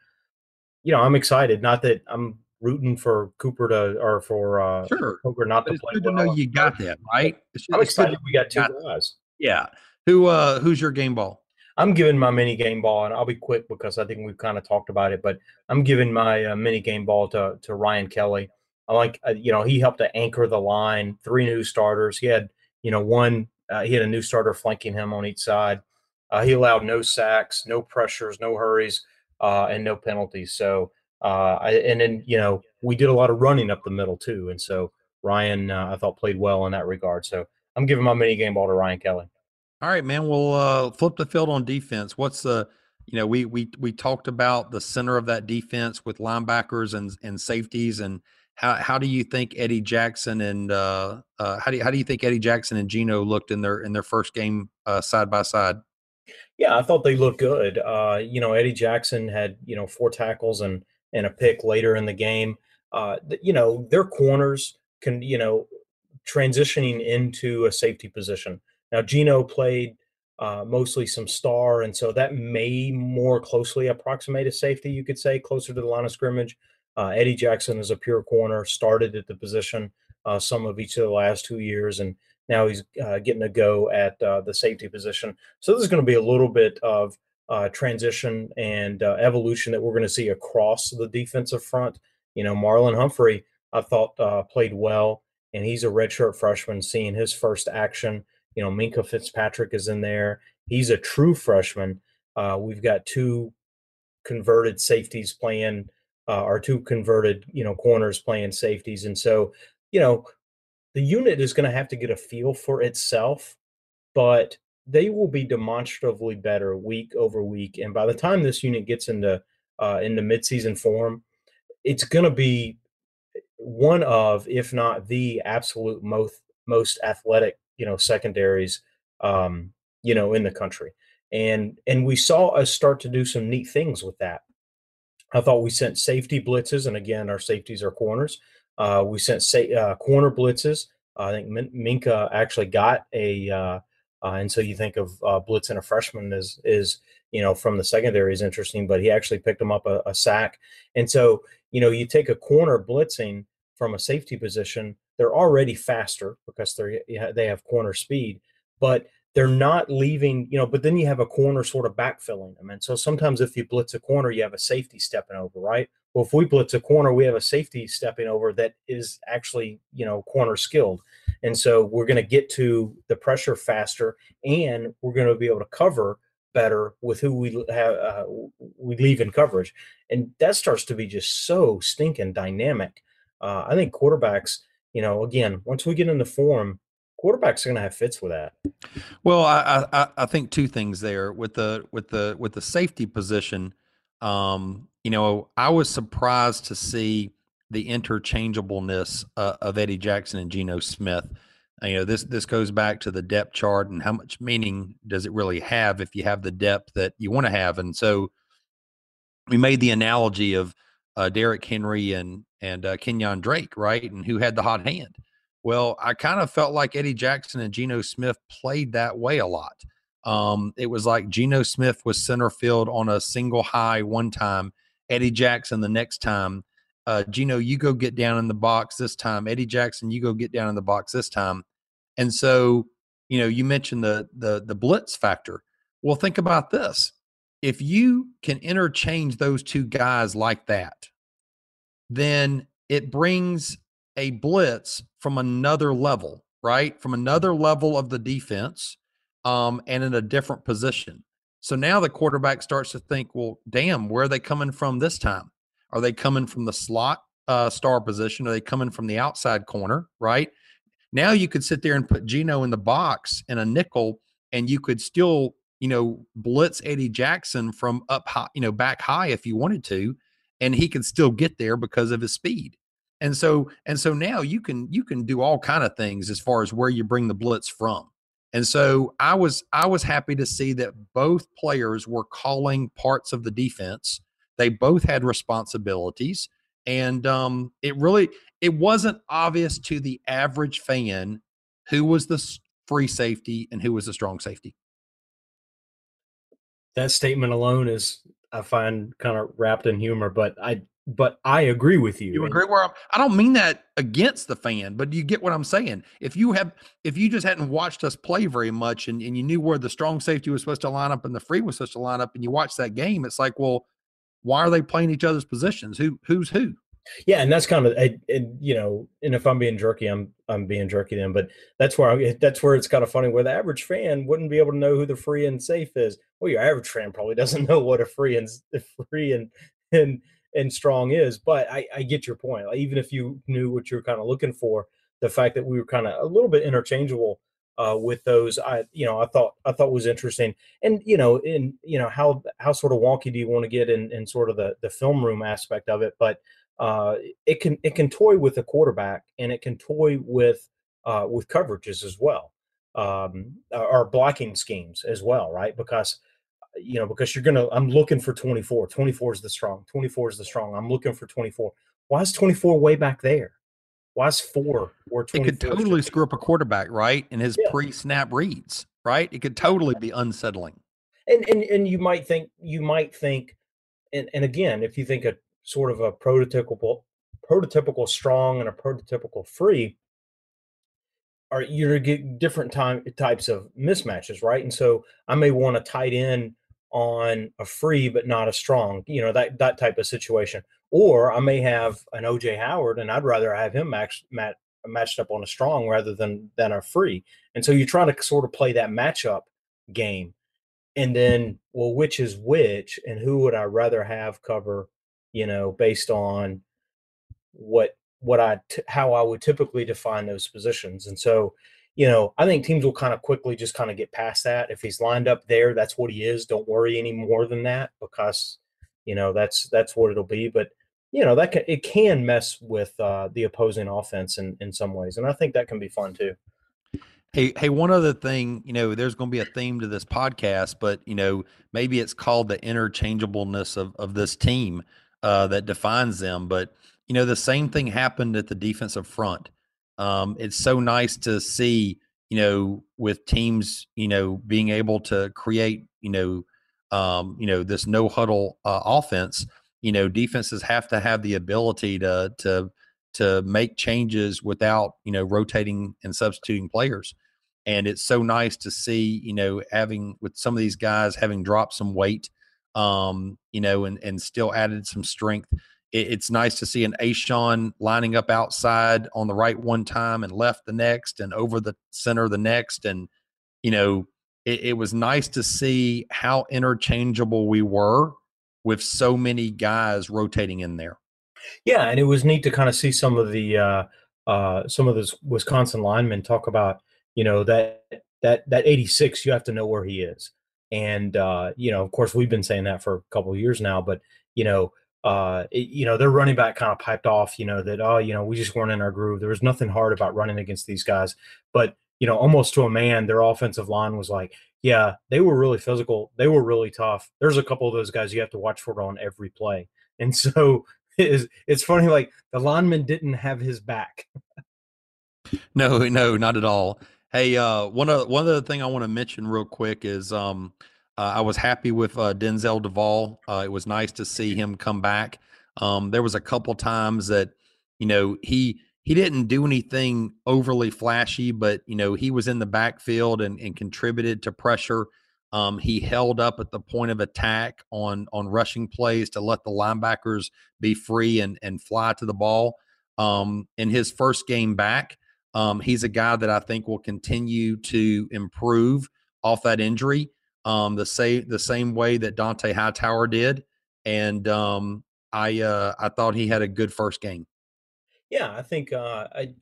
you know, I'm excited. Not that I'm rooting for Cooper to or for uh, sure Cooper not but to play. Good well. to know you got that right. It's, I'm excited we got two got, guys. Yeah. Who uh who's your game ball? I'm giving my mini game ball, and I'll be quick because I think we've kind of talked about it. But I'm giving my uh, mini game ball to to Ryan Kelly. I like uh, you know he helped to anchor the line. Three new starters. He had you know one uh, he had a new starter flanking him on each side. Uh, he allowed no sacks, no pressures, no hurries, uh, and no penalties. So, uh, I, and then you know we did a lot of running up the middle too, and so Ryan uh, I thought played well in that regard. So I'm giving my mini game ball to Ryan Kelly. All right, man. We'll uh, flip the field on defense. What's the you know we we we talked about the center of that defense with linebackers and and safeties and how how do you think Eddie Jackson and uh, uh, how do you, how do you think Eddie Jackson and Geno looked in their in their first game uh, side by side? Yeah, I thought they looked good. Uh, you know, Eddie Jackson had you know four tackles and and a pick later in the game. Uh, you know, their corners can you know transitioning into a safety position. Now Geno played uh, mostly some star, and so that may more closely approximate a safety. You could say closer to the line of scrimmage. Uh, Eddie Jackson is a pure corner, started at the position uh, some of each of the last two years, and now he's uh, getting a go at uh, the safety position. So this is going to be a little bit of uh, transition and uh, evolution that we're going to see across the defensive front. You know, Marlon Humphrey, I thought played well, and he's a redshirt freshman, seeing his first action. You know, Minkah Fitzpatrick is in there. He's a true freshman. we've got two converted safeties playing uh, our two converted, you know, corners playing safeties. And so, you know, the unit is going to have to get a feel for itself, but they will be demonstratively better week over week. And by the time this unit gets into uh, into midseason form, it's going to be one of, if not the absolute most most athletic, you know, secondaries, um, you know, in the country. And and we saw us start to do some neat things with that I thought we sent safety blitzes, and again, our safeties are corners. Uh, we sent uh, corner blitzes. I think Min- Minkah actually got a, uh, uh and so you think of uh, blitzing a freshman is is you know from the secondary is interesting, but he actually picked him up a, a sack. And so you know you take a corner blitzing from a safety position, they're already faster because they they have corner speed, but they're not leaving, you know, but then you have a corner sort of backfilling them. And so sometimes if you blitz a corner, you have a safety stepping over, right? Well, if we blitz a corner, we have a safety stepping over that is actually, you know, corner skilled. And so we're going to get to the pressure faster and we're going to be able to cover better with who we have uh, we leave in coverage. And that starts to be just so stinking dynamic. Uh, I think quarterbacks, you know, again, once we get into form, quarterbacks are going to have fits with that. Well, I, I I think two things there with the with the with the safety position. Um, you know, I was surprised to see the interchangeableness uh, of Eddie Jackson and Geno Smith. Uh, you know, this this goes back to the depth chart and how much meaning does it really have if you have the depth that you want to have. And so, we made the analogy of uh, Derrick Henry and and uh, Kenyon Drake, right, and who had the hot hand. Well, I kind of felt like Eddie Jackson and Geno Smith played that way a lot. Um, it was like Geno Smith was center field on a single high one time, Eddie Jackson the next time. Uh, Geno, you go get down in the box this time. Eddie Jackson, you go get down in the box this time. And so, you know, you mentioned the the the blitz factor. Well, think about this. If you can interchange those two guys like that, then it brings a blitz from another level, right? From another level of the defense um, and in a different position. So now the quarterback starts to think, well, damn, where are they coming from this time? Are they coming from the slot uh, star position? Are they coming from the outside corner, right? Now you could sit there and put Geno in the box in a nickel, and you could still, you know, blitz Eddie Jackson from up high, you know, back high if you wanted to, and he could still get there because of his speed and so and so now you can you can do all kind of things as far as where you bring the blitz from. And so i was i was happy to see that both players were calling parts of the defense. They both had responsibilities. And um it really it wasn't obvious to the average fan who was the free safety and who was the strong safety. That statement alone is i find kind of wrapped in humor but i but I agree with you. You agree where I'm, I don't mean that against the fan, but you get what I'm saying. If you have, if you just hadn't watched us play very much and, and you knew where the strong safety was supposed to line up and the free was supposed to line up and you watched that game, it's like, well, why are they playing each other's positions? Who, who's who? Yeah, and that's kind of a, a, you know, and if I'm being jerky, I'm I'm being jerky then. But that's where I, that's where it's kind of funny where the average fan wouldn't be able to know who the free and safe is. Well, your average fan probably (laughs) doesn't know what a free and free and and and strong is. But I, I get your point. Like, even if you knew what you're kind of looking for, the fact that we were kind of a little bit interchangeable uh, with those, I you know I thought I thought was interesting. And you know, in you know how how sort of wonky do you want to get in in sort of the the film room aspect of it, but uh, it can it can toy with the quarterback and it can toy with uh, with coverages as well um, or blocking schemes as well, right? Because you know, because you're gonna. I'm looking for 24. 24 is the strong. 24 is the strong. I'm looking for 24. Why is 24 way back there? Why is four or 24? It could totally screw up a quarterback, right? And his yeah. pre-snap reads, right? It could totally be unsettling. And and and you might think you might think, and and again, if you think a sort of a prototypical prototypical strong and a prototypical free, are you're get different time types of mismatches, right? And so I may want a tight end on a free but not a strong, you know, that that type of situation. Or I may have an OJ Howard and I'd rather have him matched mat, matched up on a strong rather than than a free. And so you're trying to sort of play that matchup game. And then, well, which is which and who would I rather have cover, you know, based on what what I t- how I would typically define those positions. And so you know, I think teams will kind of quickly just kind of get past that. If he's lined up there, that's what he is. Don't worry any more than that because, you know, that's that's what it'll be. But you know, that can, it can mess with uh, the opposing offense in in some ways, and I think that can be fun too. Hey, hey, one other thing, you know, there's going to be a theme to this podcast, but you know, maybe it's called the interchangeableness of of this team. uh, that defines them. But you know, the same thing happened at the defensive front. Um, it's so nice to see, you know, with teams, you know, being able to create, you know, um, you know, this no huddle uh, offense. You know, defenses have to have the ability to to to make changes without you know rotating and substituting players. And it's so nice to see, you know, having with some of these guys having dropped some weight, um, you know, and and still added some strength. It, it's nice to see an A'Shawn lining up outside on the right one time and left the next, and over the center the next, and you know, it, it was nice to see how interchangeable we were with so many guys rotating in there. Yeah, and it was neat to kind of see some of the uh, uh, some of those Wisconsin linemen talk about you know that that that 86 you have to know where he is and uh, you know of course we've been saying that for a couple of years now but you know uh, it, you know their running back kind of piped off you know that oh you know we just weren't in our groove. There was nothing hard about running against these guys. But you know almost to a man their offensive line was like yeah they were really physical. They were really tough. There's a couple of those guys you have to watch for on every play. (laughs) And so it's, it's funny like the lineman didn't have his back. No no not at all. Hey, uh, one of one other thing I want to mention real quick is um, uh, I was happy with uh, Denzel Devall. Uh, it was nice to see him come back. Um, there was a couple times that you know he he didn't do anything overly flashy, but you know he was in the backfield and, and contributed to pressure. Um, he held up at the point of attack on on rushing plays to let the linebackers be free and and fly to the ball. Um, in his first game back, um, he's a guy that I think will continue to improve off that injury, um, the same the same way that Dont'a Hightower did, and um, I uh, I thought he had a good first game. Yeah, I think uh, I,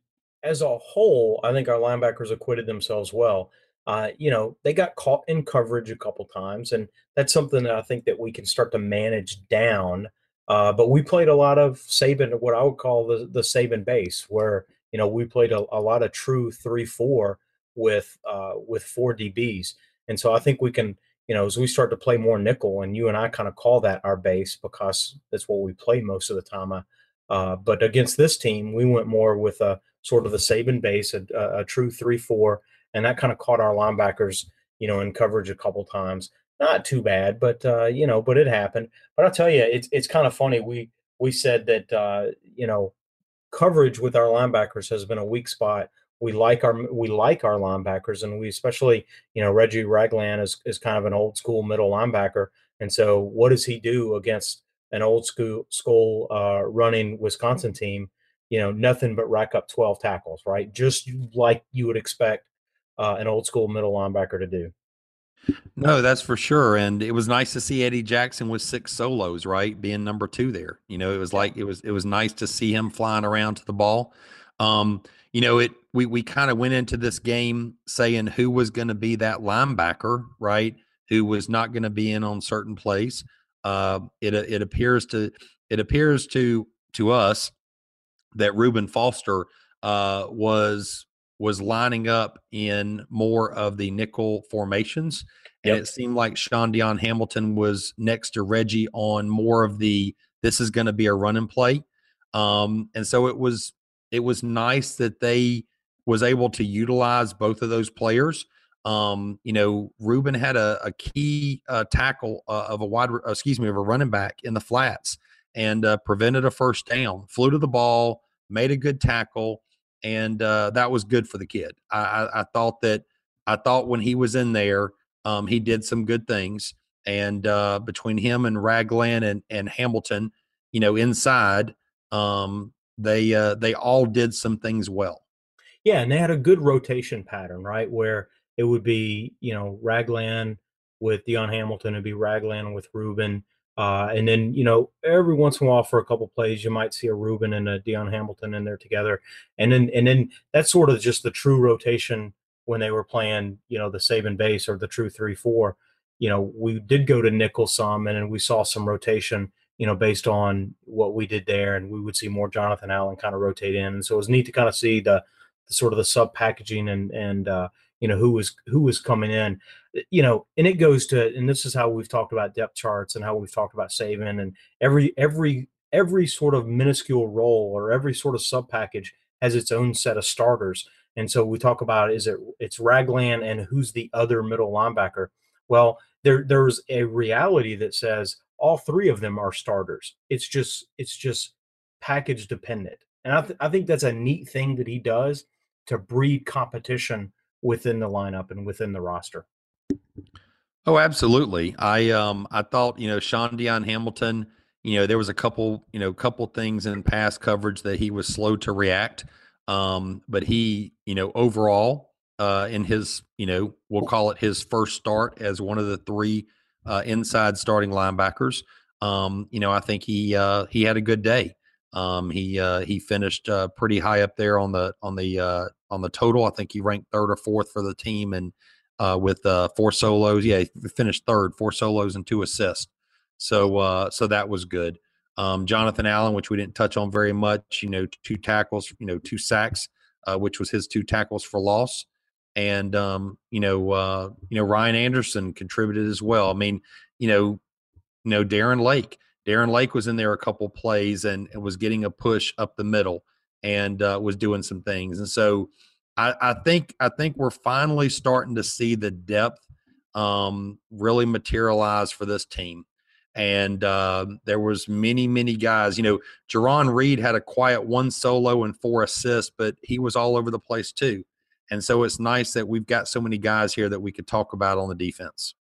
as a whole, I think our linebackers acquitted themselves well. Uh, you know, they got caught in coverage a couple times, and that's something that I think that we can start to manage down. Uh, but we played a lot of Saban, what I would call the the Saban base, where you know, we played a, a lot of true three four with uh, with four DBs, and so I think we can, you know, as we start to play more nickel, and you and I kind of call that our base because that's what we play most of the time. Uh, uh but against this team, we went more with a sort of the Saban base, a, a true three four, and that kind of caught our linebackers, you know, in coverage a couple times. Not too bad, but uh, you know, but it happened. But I'll tell you, it's it's kind of funny. We we said that uh, you know coverage with our linebackers has been a weak spot. We like our we like our linebackers, and we especially you know Reggie Ragland is is kind of an old school middle linebacker, and so what does he do against an old school school uh, running Wisconsin team? You know, nothing but rack up twelve tackles, right? Just like you would expect uh, an old school middle linebacker to do. No, that's for sure. And it was nice to see Eddie Jackson with six solos, right? Being number two there. You know, it was like it was it was nice to see him flying around to the ball. Um, you know, it we we kind of went into this game saying who was going to be that linebacker, right? Who was not going to be in on certain plays. Uh, it it appears to it appears to to us that Reuben Foster uh, was was lining up in more of the nickel formations. And yep. it seemed like Shaun Dion Hamilton was next to Reggie on more of the this is going to be a run and play. Um, and so it was it was nice that they was able to utilize both of those players. Um, you know, Reuben had a, a key uh, tackle uh, of a wide, excuse me, of a running back in the flats and uh, prevented a first down. Flew to the ball, made a good tackle, and uh, that was good for the kid. I, I, I, thought that I thought when he was in there, um, he did some good things, and uh, between him and Ragland and and Hamilton, you know, inside, um, they uh, they all did some things well. Yeah, and they had a good rotation pattern, right? Where it would be, you know, Ragland with Dion Hamilton, it'd be Ragland with Reuben uh, and then, you know, every once in a while for a couple plays, you might see a Reuben and a Dion Hamilton in there together. And then, and then that's sort of just the true rotation when they were playing, you know, the Saban base or the true three, four. You know, we did go to nickel some and we saw some rotation, you know, based on what we did there. And we would see more Jonathan Allen kind of rotate in. And so it was neat to kind of see the, the sort of the sub packaging and, and, uh, you know who was who was coming in you know and it goes to and this is how we've talked about depth charts and how we've talked about saving and every every every sort of minuscule role or every sort of sub package has its own set of starters and so we talk about is it it's ragland and who's the other middle linebacker well there there's a reality that says all three of them are starters it's just it's just package dependent and i, th- I think that's a neat thing that he does to breed competition within the lineup and within the roster. Oh, absolutely. I um I thought you know Shaun Dion Hamilton. You know there was a couple you know couple things in pass coverage that he was slow to react. Um, but he you know overall uh, in his you know we'll call it his first start as one of the three uh, inside starting linebackers. Um, you know I think he uh, he had a good day. Um, he uh, he finished uh, pretty high up there on the on the uh, on the total. I think he ranked third or fourth for the team, and uh, with uh, four solos, yeah, he finished third, four solos and two assists. So uh, so that was good. Um, Jonathan Allen, which we didn't touch on very much, you know, two tackles, you know, two sacks, uh, which was his two tackles for loss, and um, you know, uh, you know, Ryan Anderson contributed as well. I mean, you know, you know, Darren Lake Darren Lake was in there a couple plays and, was getting a push up the middle and uh, was doing some things. And so I, I, think I think we're finally starting to see the depth um, really materialize for this team. And uh, there was many, many guys. You know, Jarran Reed had a quiet one solo and four assists, but he was all over the place too. And so it's nice that we've got so many guys here that we could talk about on the defense.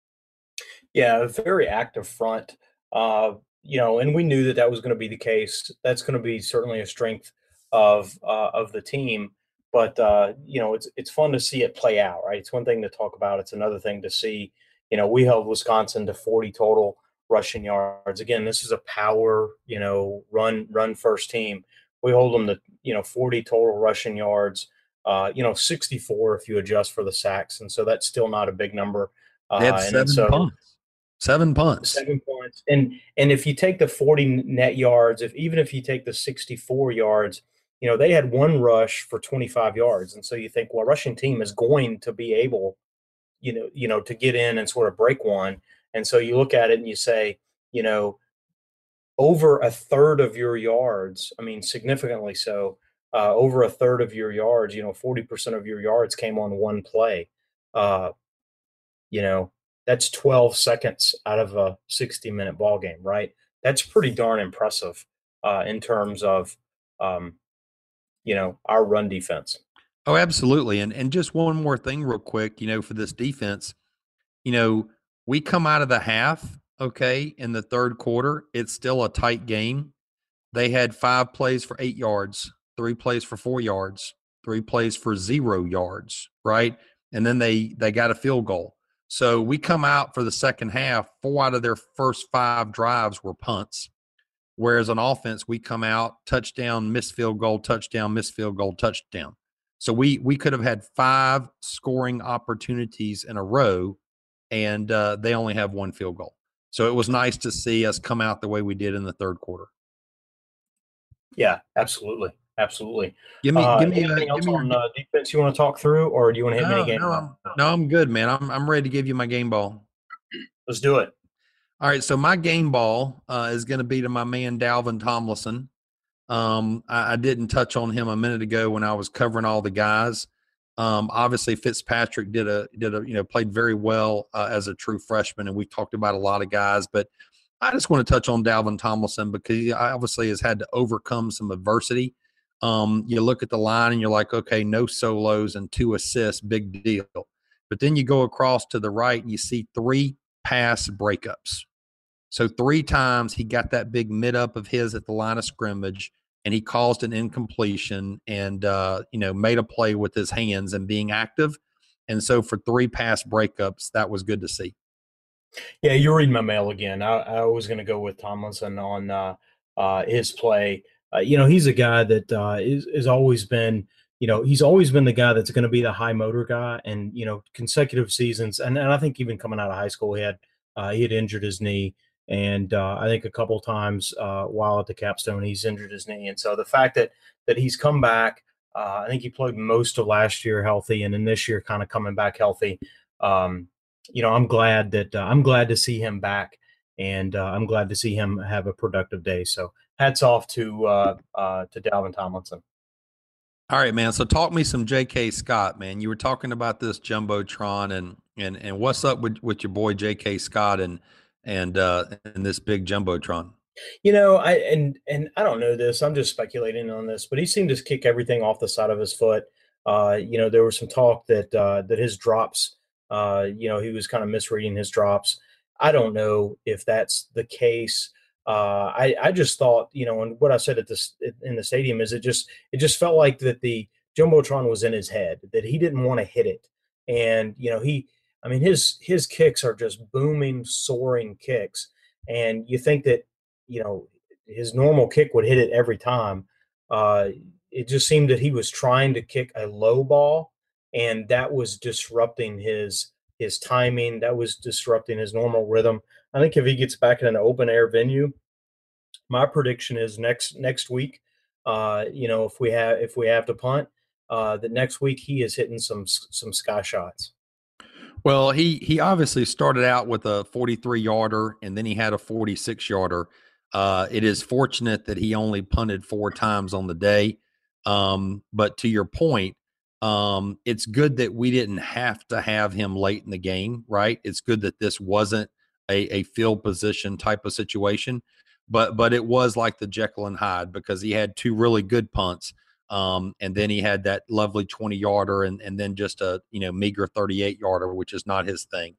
Yeah, a very active front. Uh, you know, and we knew that that was going to be the case. That's going to be certainly a strength of uh, of the team. But uh, you know, it's it's fun to see it play out, right? It's one thing to talk about. It's another thing to see. You know, we held Wisconsin to 40 total rushing yards. Again, this is a power, you know, run run first team. We hold them to you know 40 total rushing yards. Uh, you know, 64 if you adjust for the sacks, and so that's still not a big number. Uh, they had seven so, punts. Seven punts. Seven points. And and if you take the 40 net yards, if even if you take the 64 yards, you know, they had one rush for 25 yards. And so you think, well, rushing team is going to be able, you know, you know, to get in and sort of break one. And so you look at it and you say, you know, over a third of your yards, I mean, significantly so, uh, over a third of your yards, you know, 40% of your yards came on one play. Uh, you know, that's 12 seconds out of a 60 minute ball game, right? That's pretty darn impressive uh, in terms of, um, you know, our run defense. Oh, absolutely. And and just one more thing, real quick, you know, for this defense, you know, we come out of the half, okay, in the third quarter, it's still a tight game. They had five plays for eight yards, three plays for four yards, three plays for zero yards, right? And then they they got a field goal. So we come out for the second half, four out of their first five drives were punts. Whereas on offense, we come out touchdown, miss field goal, touchdown, miss field goal, touchdown. So we we could have had five scoring opportunities in a row, and uh, they only have one field goal. So it was nice to see us come out the way we did in the third quarter. Yeah, absolutely. Absolutely. Give me, uh, give me, anything uh, else me on uh, defense you want to talk through, or do you want to hit no, me game? No I'm, no, I'm good, man. I'm I'm ready to give you my game ball. Let's do it. All right, so my game ball uh, is going to be to my man Dalvin Tomlinson. Um, I, I, didn't touch on him a minute ago when I was covering all the guys. Um, obviously, Fitzpatrick did a did a you know played very well uh, as a true freshman, and we talked about a lot of guys, but I just want to touch on Dalvin Tomlinson because he obviously has had to overcome some adversity um, you look at the line and you're like, okay, no solos and two assists, big deal. But then you go across to the right and you see three pass breakups. So three times he got that big mid up of his at the line of scrimmage and he caused an incompletion and uh, you know made a play with his hands and being active. And so for three pass breakups, that was good to see. Yeah, you're reading my mail again. I, I was going to go with Tomlinson on uh, uh, his play uh, you know, he's a guy that uh, is is always been, you know, he's always been the guy that's going to be the high motor guy, and you know, consecutive seasons, and, and I think even coming out of high school, he had uh, he had injured his knee, and uh, I think a couple times uh, while at the capstone, he's injured his knee, and so the fact that that he's come back. Uh, I think he played most of last year healthy, and then this year kind of coming back healthy. Um, you know, I'm glad that I'm glad to see him back, and uh, I'm glad to see him have a productive day. So hats off to uh, uh, to Dalvin Tomlinson. All right, man. So talk me some J.K. Scott, man. You were talking about this jumbotron, and and and what's up with with your boy J.K. Scott and and uh and this big jumbotron? You know, I and and I don't know this. I'm just speculating on this, but he seemed to kick everything off the side of his foot. Uh, you know, there was some talk that uh, that his drops, uh, you know, he was kind of misreading his drops. I don't know if that's the case. Uh, I I just thought, you know, and what I said at this in the stadium is it just it just felt like that the jumbotron was in his head that he didn't want to hit it, and you know he, I mean his his kicks are just booming, soaring kicks, and you think that you know his normal kick would hit it every time. Uh, it just seemed that he was trying to kick a low ball, and that was disrupting his his timing. That was disrupting his normal rhythm. I think if he gets back in an open air venue, my prediction is next next week. Uh, you know, if we have if we have to punt, uh, that next week he is hitting some some sky shots. Well, he he obviously started out with a 43 yarder, and then he had a 46 yarder. Uh, it is fortunate that he only punted four times on the day. Um, but to your point, um, it's good that we didn't have to have him late in the game, right? It's good that this wasn't a, a field position type of situation, but but it was like the Jekyll and Hyde because he had two really good punts, um, and then he had that lovely twenty yarder, and and then just a you know meager thirty eight yarder, which is not his thing.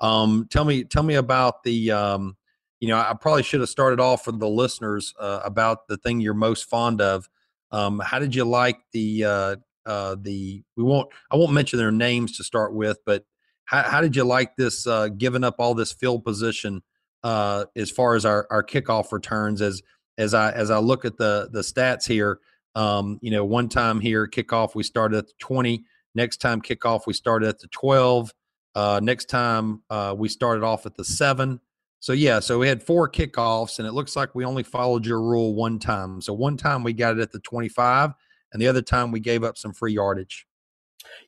Um, tell me tell me about the um, you know, I probably should have started off for the listeners uh, about the thing you're most fond of. Um, how did you like the uh, uh, the? We won't. I won't mention their names to start with, but how, how did you like this? Uh, giving up all this field position uh, as far as our, our kickoff returns. As as I as I look at the the stats here, um, you know, one time here kickoff we started at the twenty. Next time kickoff we started at the twelve. Uh, next time uh, we started off at the seven. So yeah, so we had four kickoffs, and it looks like we only followed your rule one time. So one time we got it at the 25, and the other time we gave up some free yardage.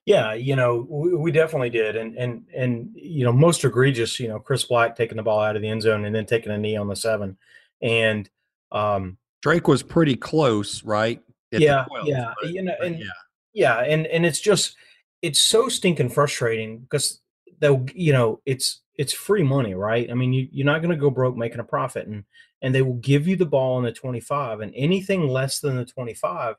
Yeah, you know, we, we definitely did, and and and you know, most egregious, you know, Chris Black taking the ball out of the end zone and then taking a knee on the seven, and um, Drake was pretty close, right? yeah, 12, yeah, but, you know, and yeah, yeah, and and it's just it's so stinking frustrating because they'll, you know, it's it's free money, right? I mean, you, you're not going to go broke making a profit, and and they will give you the ball in the 25, and anything less than the 25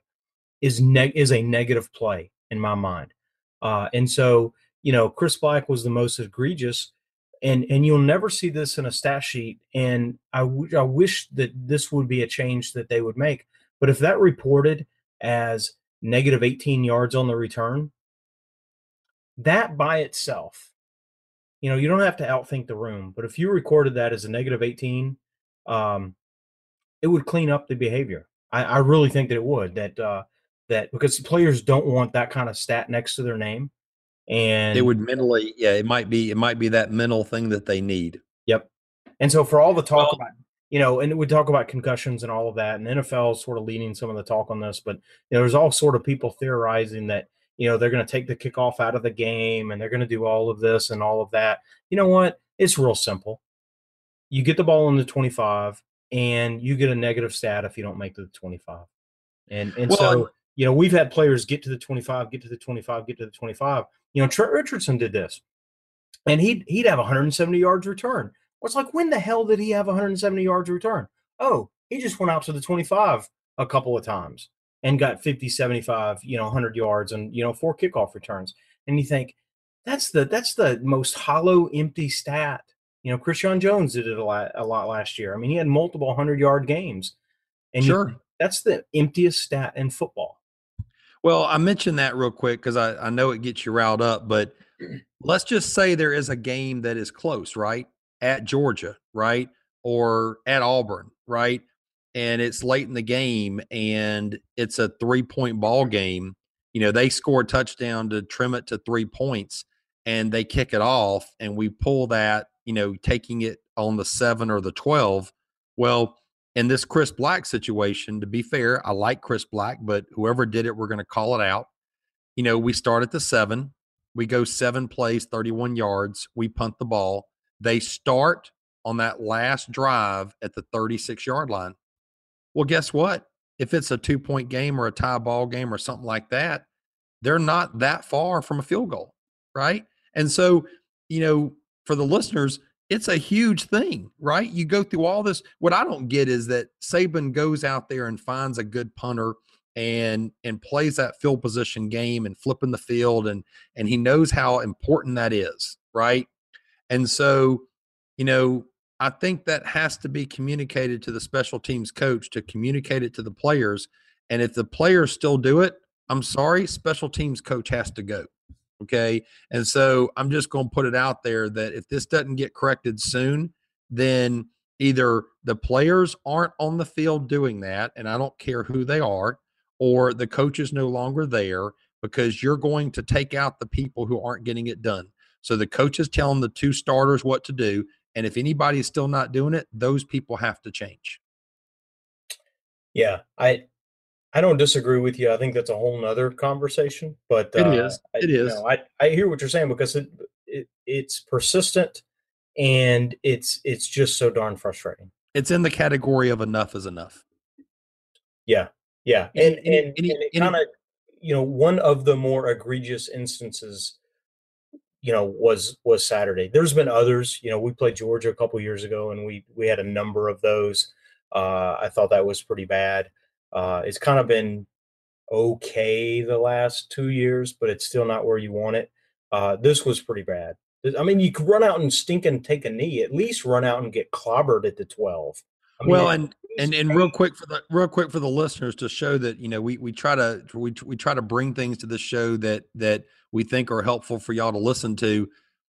is neg- is a negative play in my mind. Uh, and so, you know, Chris Black was the most egregious, and and you'll never see this in a stat sheet. And I, w- I wish that this would be a change that they would make. But if that reported as negative 18 yards on the return, that by itself you know, you don't have to outthink the room, but if you recorded that as a negative 18, um, it would clean up the behavior. I, I really think that it would. That uh, that because the players don't want that kind of stat next to their name, and it would mentally, yeah, it might be, it might be that mental thing that they need. Yep. And so for all the talk about, you know, and we talk about concussions and all of that, and NFL is sort of leading some of the talk on this, but you know, there's all sort of people theorizing that you know they're going to take the kickoff out of the game and they're going to do all of this and all of that you know what it's real simple you get the ball in the 25 and you get a negative stat if you don't make the 25 and and well, so you know we've had players get to the 25 get to the 25 get to the 25 you know trent richardson did this and he'd he'd have 170 yards return well, it's like when the hell did he have 170 yards return oh he just went out to the 25 a couple of times and got 50, 75, you know, 100 yards and, you know, four kickoff returns. And you think that's the that's the most hollow, empty stat. You know, Christion Jones did it a lot, a lot last year. I mean, he had multiple 100 yard games. And sure. You, that's the emptiest stat in football. Well, I mentioned that real quick because I, I know it gets you riled up, but (clears throat) let's just say there is a game that is close, right? At Georgia, right? Or at Auburn, right? and it's late in the game and it's a three point ball game, you know, they score a touchdown to trim it to three points and they kick it off and we pull that, you know, taking it on the seven or the 12. Well, in this Chris Black situation, to be fair, I like Chris Black, but whoever did it, we're going to call it out. You know, we start at the seven, we go seven plays, 31 yards, we punt the ball. They start on that last drive at the 36 yard line. Well, guess what? If it's a two point game or a tie ball game or something like that, they're not that far from a field goal, right? And so, you know, for the listeners, it's a huge thing, right? You go through all this. What I don't get is that Saban goes out there and finds a good punter and and plays that field position game and flipping the field and and he knows how important that is, right? And so, you know, I think that has to be communicated to the special teams coach to communicate it to the players. And if the players still do it, I'm sorry, special teams coach has to go. Okay. And so I'm just going to put it out there that if this doesn't get corrected soon, then either the players aren't on the field doing that, and I don't care who they are, or the coach is no longer there because you're going to take out the people who aren't getting it done. So the coach is telling the two starters what to do. And if anybody's still not doing it, those people have to change. Yeah. I, I don't disagree with you. I think that's a whole nother conversation, but it uh, is. It I, is. know, I, I hear what you're saying because it, it it's persistent and it's it's just so darn frustrating. It's in the category of enough is enough. Yeah, yeah, and and, and, and it kind of you know one of the more egregious instances you know was was Saturday. There's been others. You know, we played Georgia a couple years ago, and we we had a number of those. Uh, I thought that was pretty bad. Uh, it's kind of been okay the last two years, but it's still not where you want it. Uh, this was pretty bad. I mean, you could run out and stink and take a knee. At least run out and get clobbered at the twelve. I mean, well, and and and real quick for the real quick for the listeners to show that you know we we try to we we try to bring things to the show that that we think are helpful for y'all to listen to.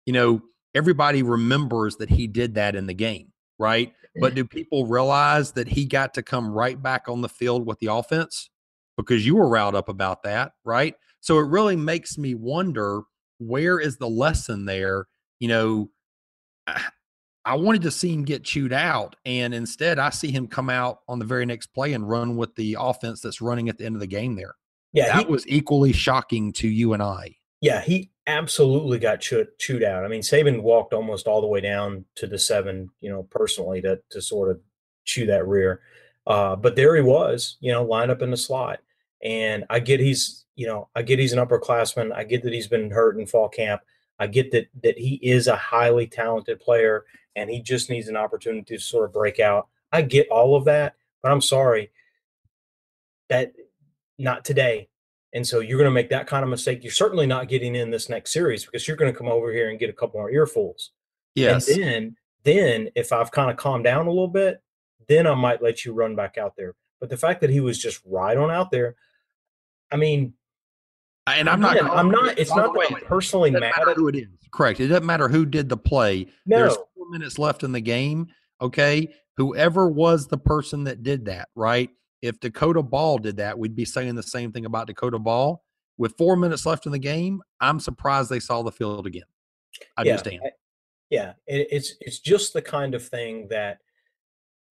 You know, everybody remembers that he did that in the game, right? But do people realize that he got to come right back on the field with the offense because you were riled up about that, right? So it really makes me wonder where is the lesson there? You know, I wanted to see him get chewed out, and instead I see him come out on the very next play and run with the offense that's running at the end of the game there. Yeah, that he, was equally shocking to you and I. Yeah, he absolutely got chewed, chewed out. I mean, Saban walked almost all the way down to the seven, you know, personally to to sort of chew that rear. Uh, but there he was, you know, lined up in the slot. And I get he's, you know, I get he's an upperclassman. I get that he's been hurt in fall camp. I get that that he is a highly talented player and he just needs an opportunity to sort of break out. I get all of that, but I'm sorry that not today. And so you're going to make that kind of mistake. You're certainly not getting in this next series because you're going to come over here and get a couple more earfuls. Yes. And then, then if I've kind of calmed down a little bit, then I might let you run back out there. But the fact that he was just right on out there, I mean, and I'm not. I'm not. It's not that I'm personally mad at who it is. Correct. It doesn't matter who did the play. No. There's four minutes left in the game. Okay. Whoever was the person that did that, right? If Dakota Ball did that, we'd be saying the same thing about Dakota Ball. With four minutes left in the game, I'm surprised they saw the field again. I yeah, just am. Yeah, it's it's just the kind of thing that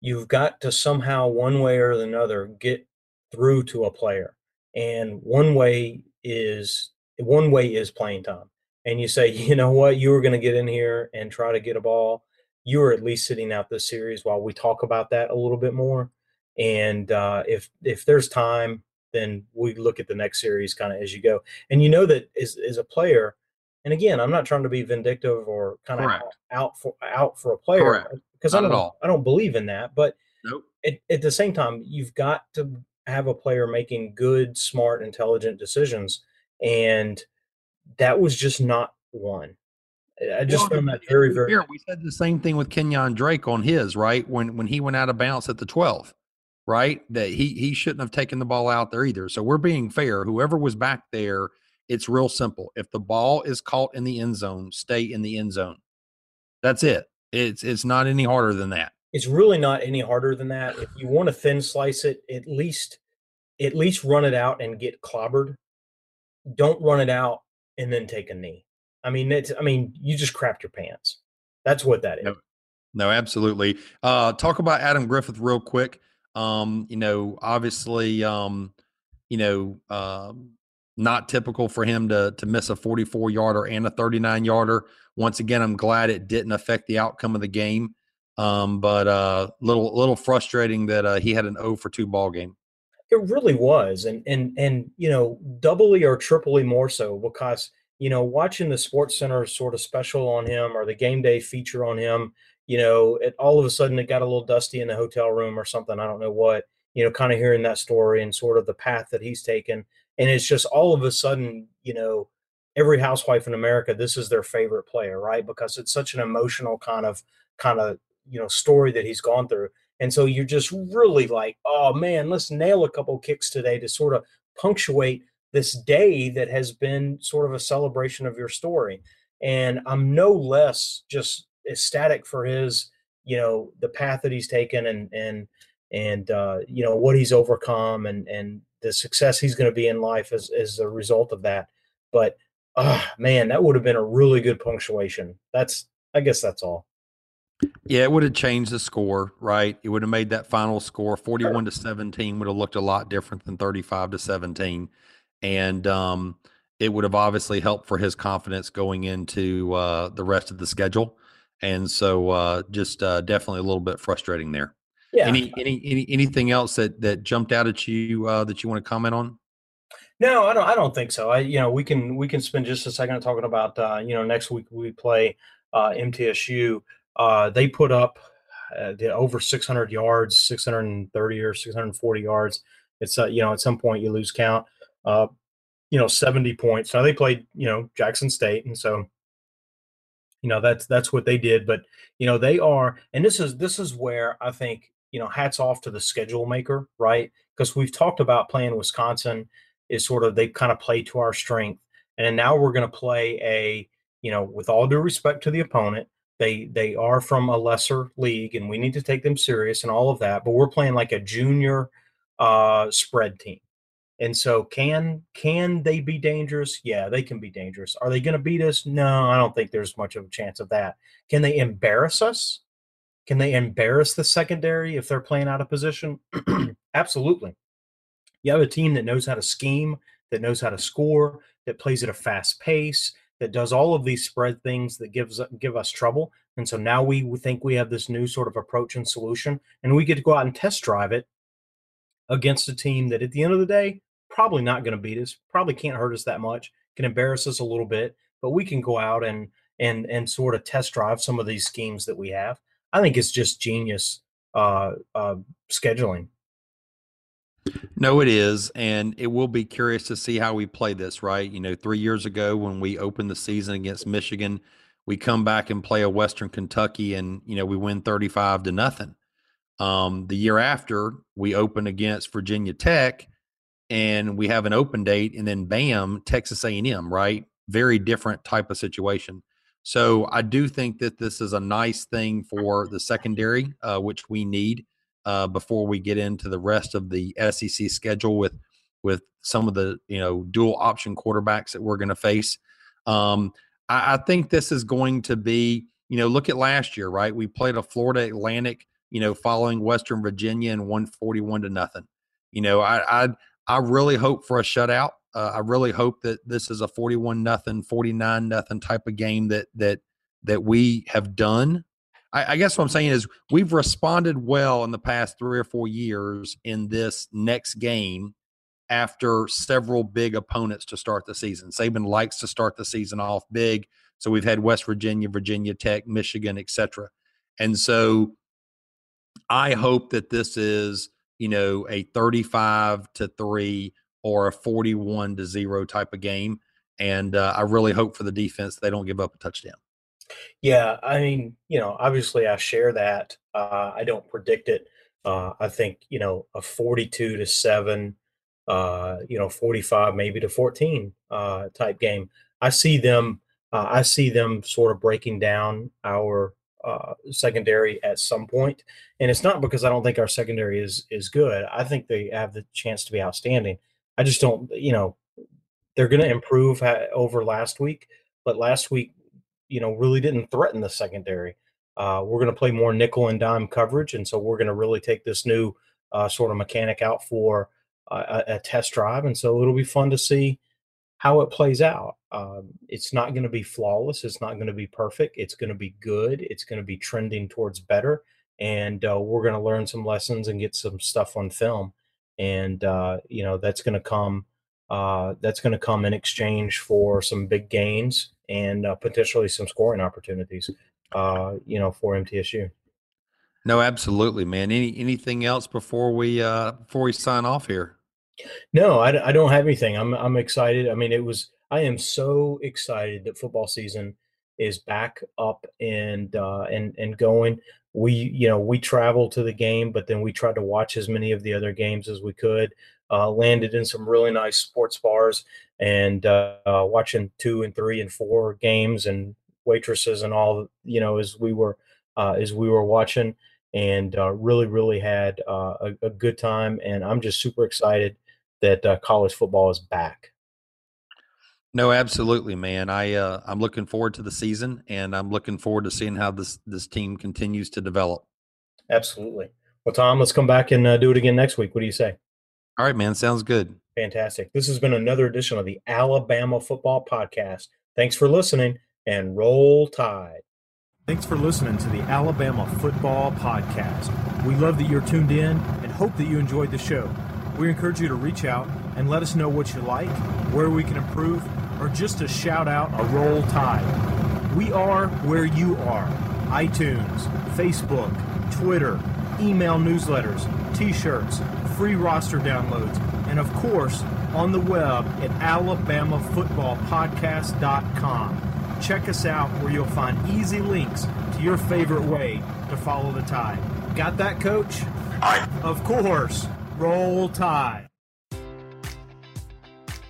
you've got to somehow, one way or another, get through to a player. And one way is one way is playing time. And you say, (laughs) you know what, you were going to get in here and try to get a ball. You are at least sitting out this series while we talk about that a little bit more. And uh, if if there's time, then we look at the next series kind of as you go. And you know that as, as a player, and again, I'm not trying to be vindictive or kind of out, out, for out for a player because I don't I don't believe in that. But nope. at, at the same time, you've got to have a player making good, smart, intelligent decisions, and that was just not one. I just well, found that very, very. Here, we said the same thing with Kenyon Drake on his right when when he went out of bounds at the twelve right? That he he shouldn't have taken the ball out there either. So we're being fair. Whoever was back there, it's real simple. If the ball is caught in the end zone, stay in the end zone. That's it. It's it's not any harder than that. It's really not any harder than that. If you want to thin slice it, at least at least run it out and get clobbered. Don't run it out and then take a knee. I mean, it's I mean, you just crapped your pants. That's what that is. No, absolutely. Uh, talk about Adam Griffith real quick. Um, you know, obviously, um, you know, um, not typical for him to to miss a 44 yarder and a 39 yarder. Once again, I'm glad it didn't affect the outcome of the game. Um, but uh, little little frustrating that uh, he had an 0 for 2 ball game. It really was, and and and you know, doubly or triply more so because you know, watching the Sports Center sort of special on him or the game day feature on him, you know, it all of a sudden it got a little dusty in the hotel room or something. I don't know what, you know, kind of hearing that story and sort of the path that he's taken, and it's just all of a sudden, you know, every housewife in America, this is their favorite player, right? Because it's such an emotional kind of kind of you know story that he's gone through and so you're just really like oh man let's nail a couple kicks today to sort of punctuate this day that has been sort of a celebration of your story and i'm no less just ecstatic for his you know the path that he's taken and and and uh, you know what he's overcome and and the success he's going to be in life as as a result of that but ah oh, man that would have been a really good punctuation that's i guess that's all yeah, it would have changed the score, right? It would have made that final score 41 to 17 would have looked a lot different than 35 to 17. And um, it would have obviously helped for his confidence going into uh, the rest of the schedule. And so uh, just uh, definitely a little bit frustrating there. Yeah. Any, any, any anything else that that jumped out at you uh, that you want to comment on? No, I don't. I don't think so. I, you know, we can we can spend just a second talking about, uh, you know, next week we play uh, MTSU. Uh, they put up uh, over 600 yards, 630 or 640 yards. It's uh, you know at some point you lose count. Uh, you know 70 points. Now they played you know Jackson State, and so you know that's that's what they did. But you know they are, and this is this is where I think you know hats off to the schedule maker, right? Because we've talked about playing Wisconsin is sort of they kind of play to our strength, and now we're going to play a you know with all due respect to the opponent they they are from a lesser league and we need to take them serious and all of that but we're playing like a junior uh spread team and so can can they be dangerous? Yeah they can be dangerous. Are they going to beat us? No i don't think there's much of a chance of that. Can they embarrass us? Can they embarrass the secondary if they're playing out of position? (clears throat) Absolutely. You have a team that knows how to scheme that knows how to score that plays at a fast pace that does all of these spread things that gives give us trouble. And so now we think we have this new sort of approach and solution, and we get to go out and test drive it against a team that at the end of the day probably not going to beat us, probably can't hurt us that much, can embarrass us a little bit, but we can go out and and and sort of test drive some of these schemes that we have. I think it's just genius uh, uh, scheduling. No, it is. And it will be curious to see how we play this, right? You know, three years ago when we opened the season against Michigan, we come back and play a Western Kentucky and, you know, we win 35 to nothing. Um, the year after, we open against Virginia Tech and we have an open date and then bam, Texas A&M, right? Very different type of situation. So I do think that this is a nice thing for the secondary, uh, which we need uh, before we get into the rest of the SEC schedule with with some of the you know dual option quarterbacks that we're going to face. Um, I, I, think this is going to be you know look at last year right we played a Florida Atlantic you know following Western Virginia and 141 to nothing. You know I I I really hope for a shutout. Uh, I really hope that this is a forty one nothing, forty nine nothing type of game that that that we have done I, I guess what I'm saying is we've responded well in the past three or four years in this next game after several big opponents to start the season. Saban likes to start the season off big. So we've had West Virginia, Virginia Tech, Michigan, etc. And so I hope that this is, you know, a 35 to 3 or a 41 to 0 type of game. And uh, I really hope for the defense they don't give up a touchdown. Yeah, I mean, you know, obviously I share that. Uh, I don't predict it. Uh, I think you know a forty-two to seven, uh, you know, forty-five maybe to fourteen uh, type game. I see them. Uh, I see them sort of breaking down our uh, secondary at some point, and it's not because I don't think our secondary is is good. I think they have the chance to be outstanding. I just don't. You know, they're going to improve ha- over last week, but last week you know, really didn't threaten the secondary. Uh, we're going to play more nickel and dime coverage, and so we're going to really take this new uh, sort of mechanic out for a, a, test drive, and so it'll be fun to see how it plays out. Um, it's not going to be flawless. It's not going to be perfect. It's going to be good. It's going to be trending towards better, and uh, we're going to learn some lessons and get some stuff on film, and uh, you know that's going to come. Uh, that's going to come in exchange for some big gains and uh, potentially some scoring opportunities. Uh, you know, for MTSU. No, absolutely, man. Any anything else before we uh before we sign off here? No, I, I don't have anything. I'm I'm excited. I mean, it was I am so excited that football season is back up and uh and and going. We you know we traveled to the game, but then we tried to watch as many of the other games as we could. Uh, landed in some really nice sports bars and uh, uh, watching two and three and four games and waitresses and all you know as we were uh, as we were watching and uh, really, really had a, a, good time. And I'm just super excited that uh, college football is back. No, absolutely, man. I uh, I'm looking forward to the season, and I'm looking forward to seeing how this this team continues to develop. Absolutely. Well, Tom, let's come back and uh, do it again next week. What do you say? All right, man. Sounds good. Fantastic. This has been another edition of the Alabama Football Podcast. Thanks for listening, and roll tide. Thanks for listening to the Alabama Football Podcast. We love that you're tuned in and hope that you enjoyed the show. We encourage you to reach out and let us know what you like, where we can improve, or just to shout out a roll tide. We are where you are iTunes, Facebook, Twitter, email newsletters, t shirts, free roster downloads, and of course, on the web at alabamafootballpodcast.com. Check us out where you'll find easy links to your favorite way to follow the tide. Got that, coach? Aye. Of course. Roll Tide.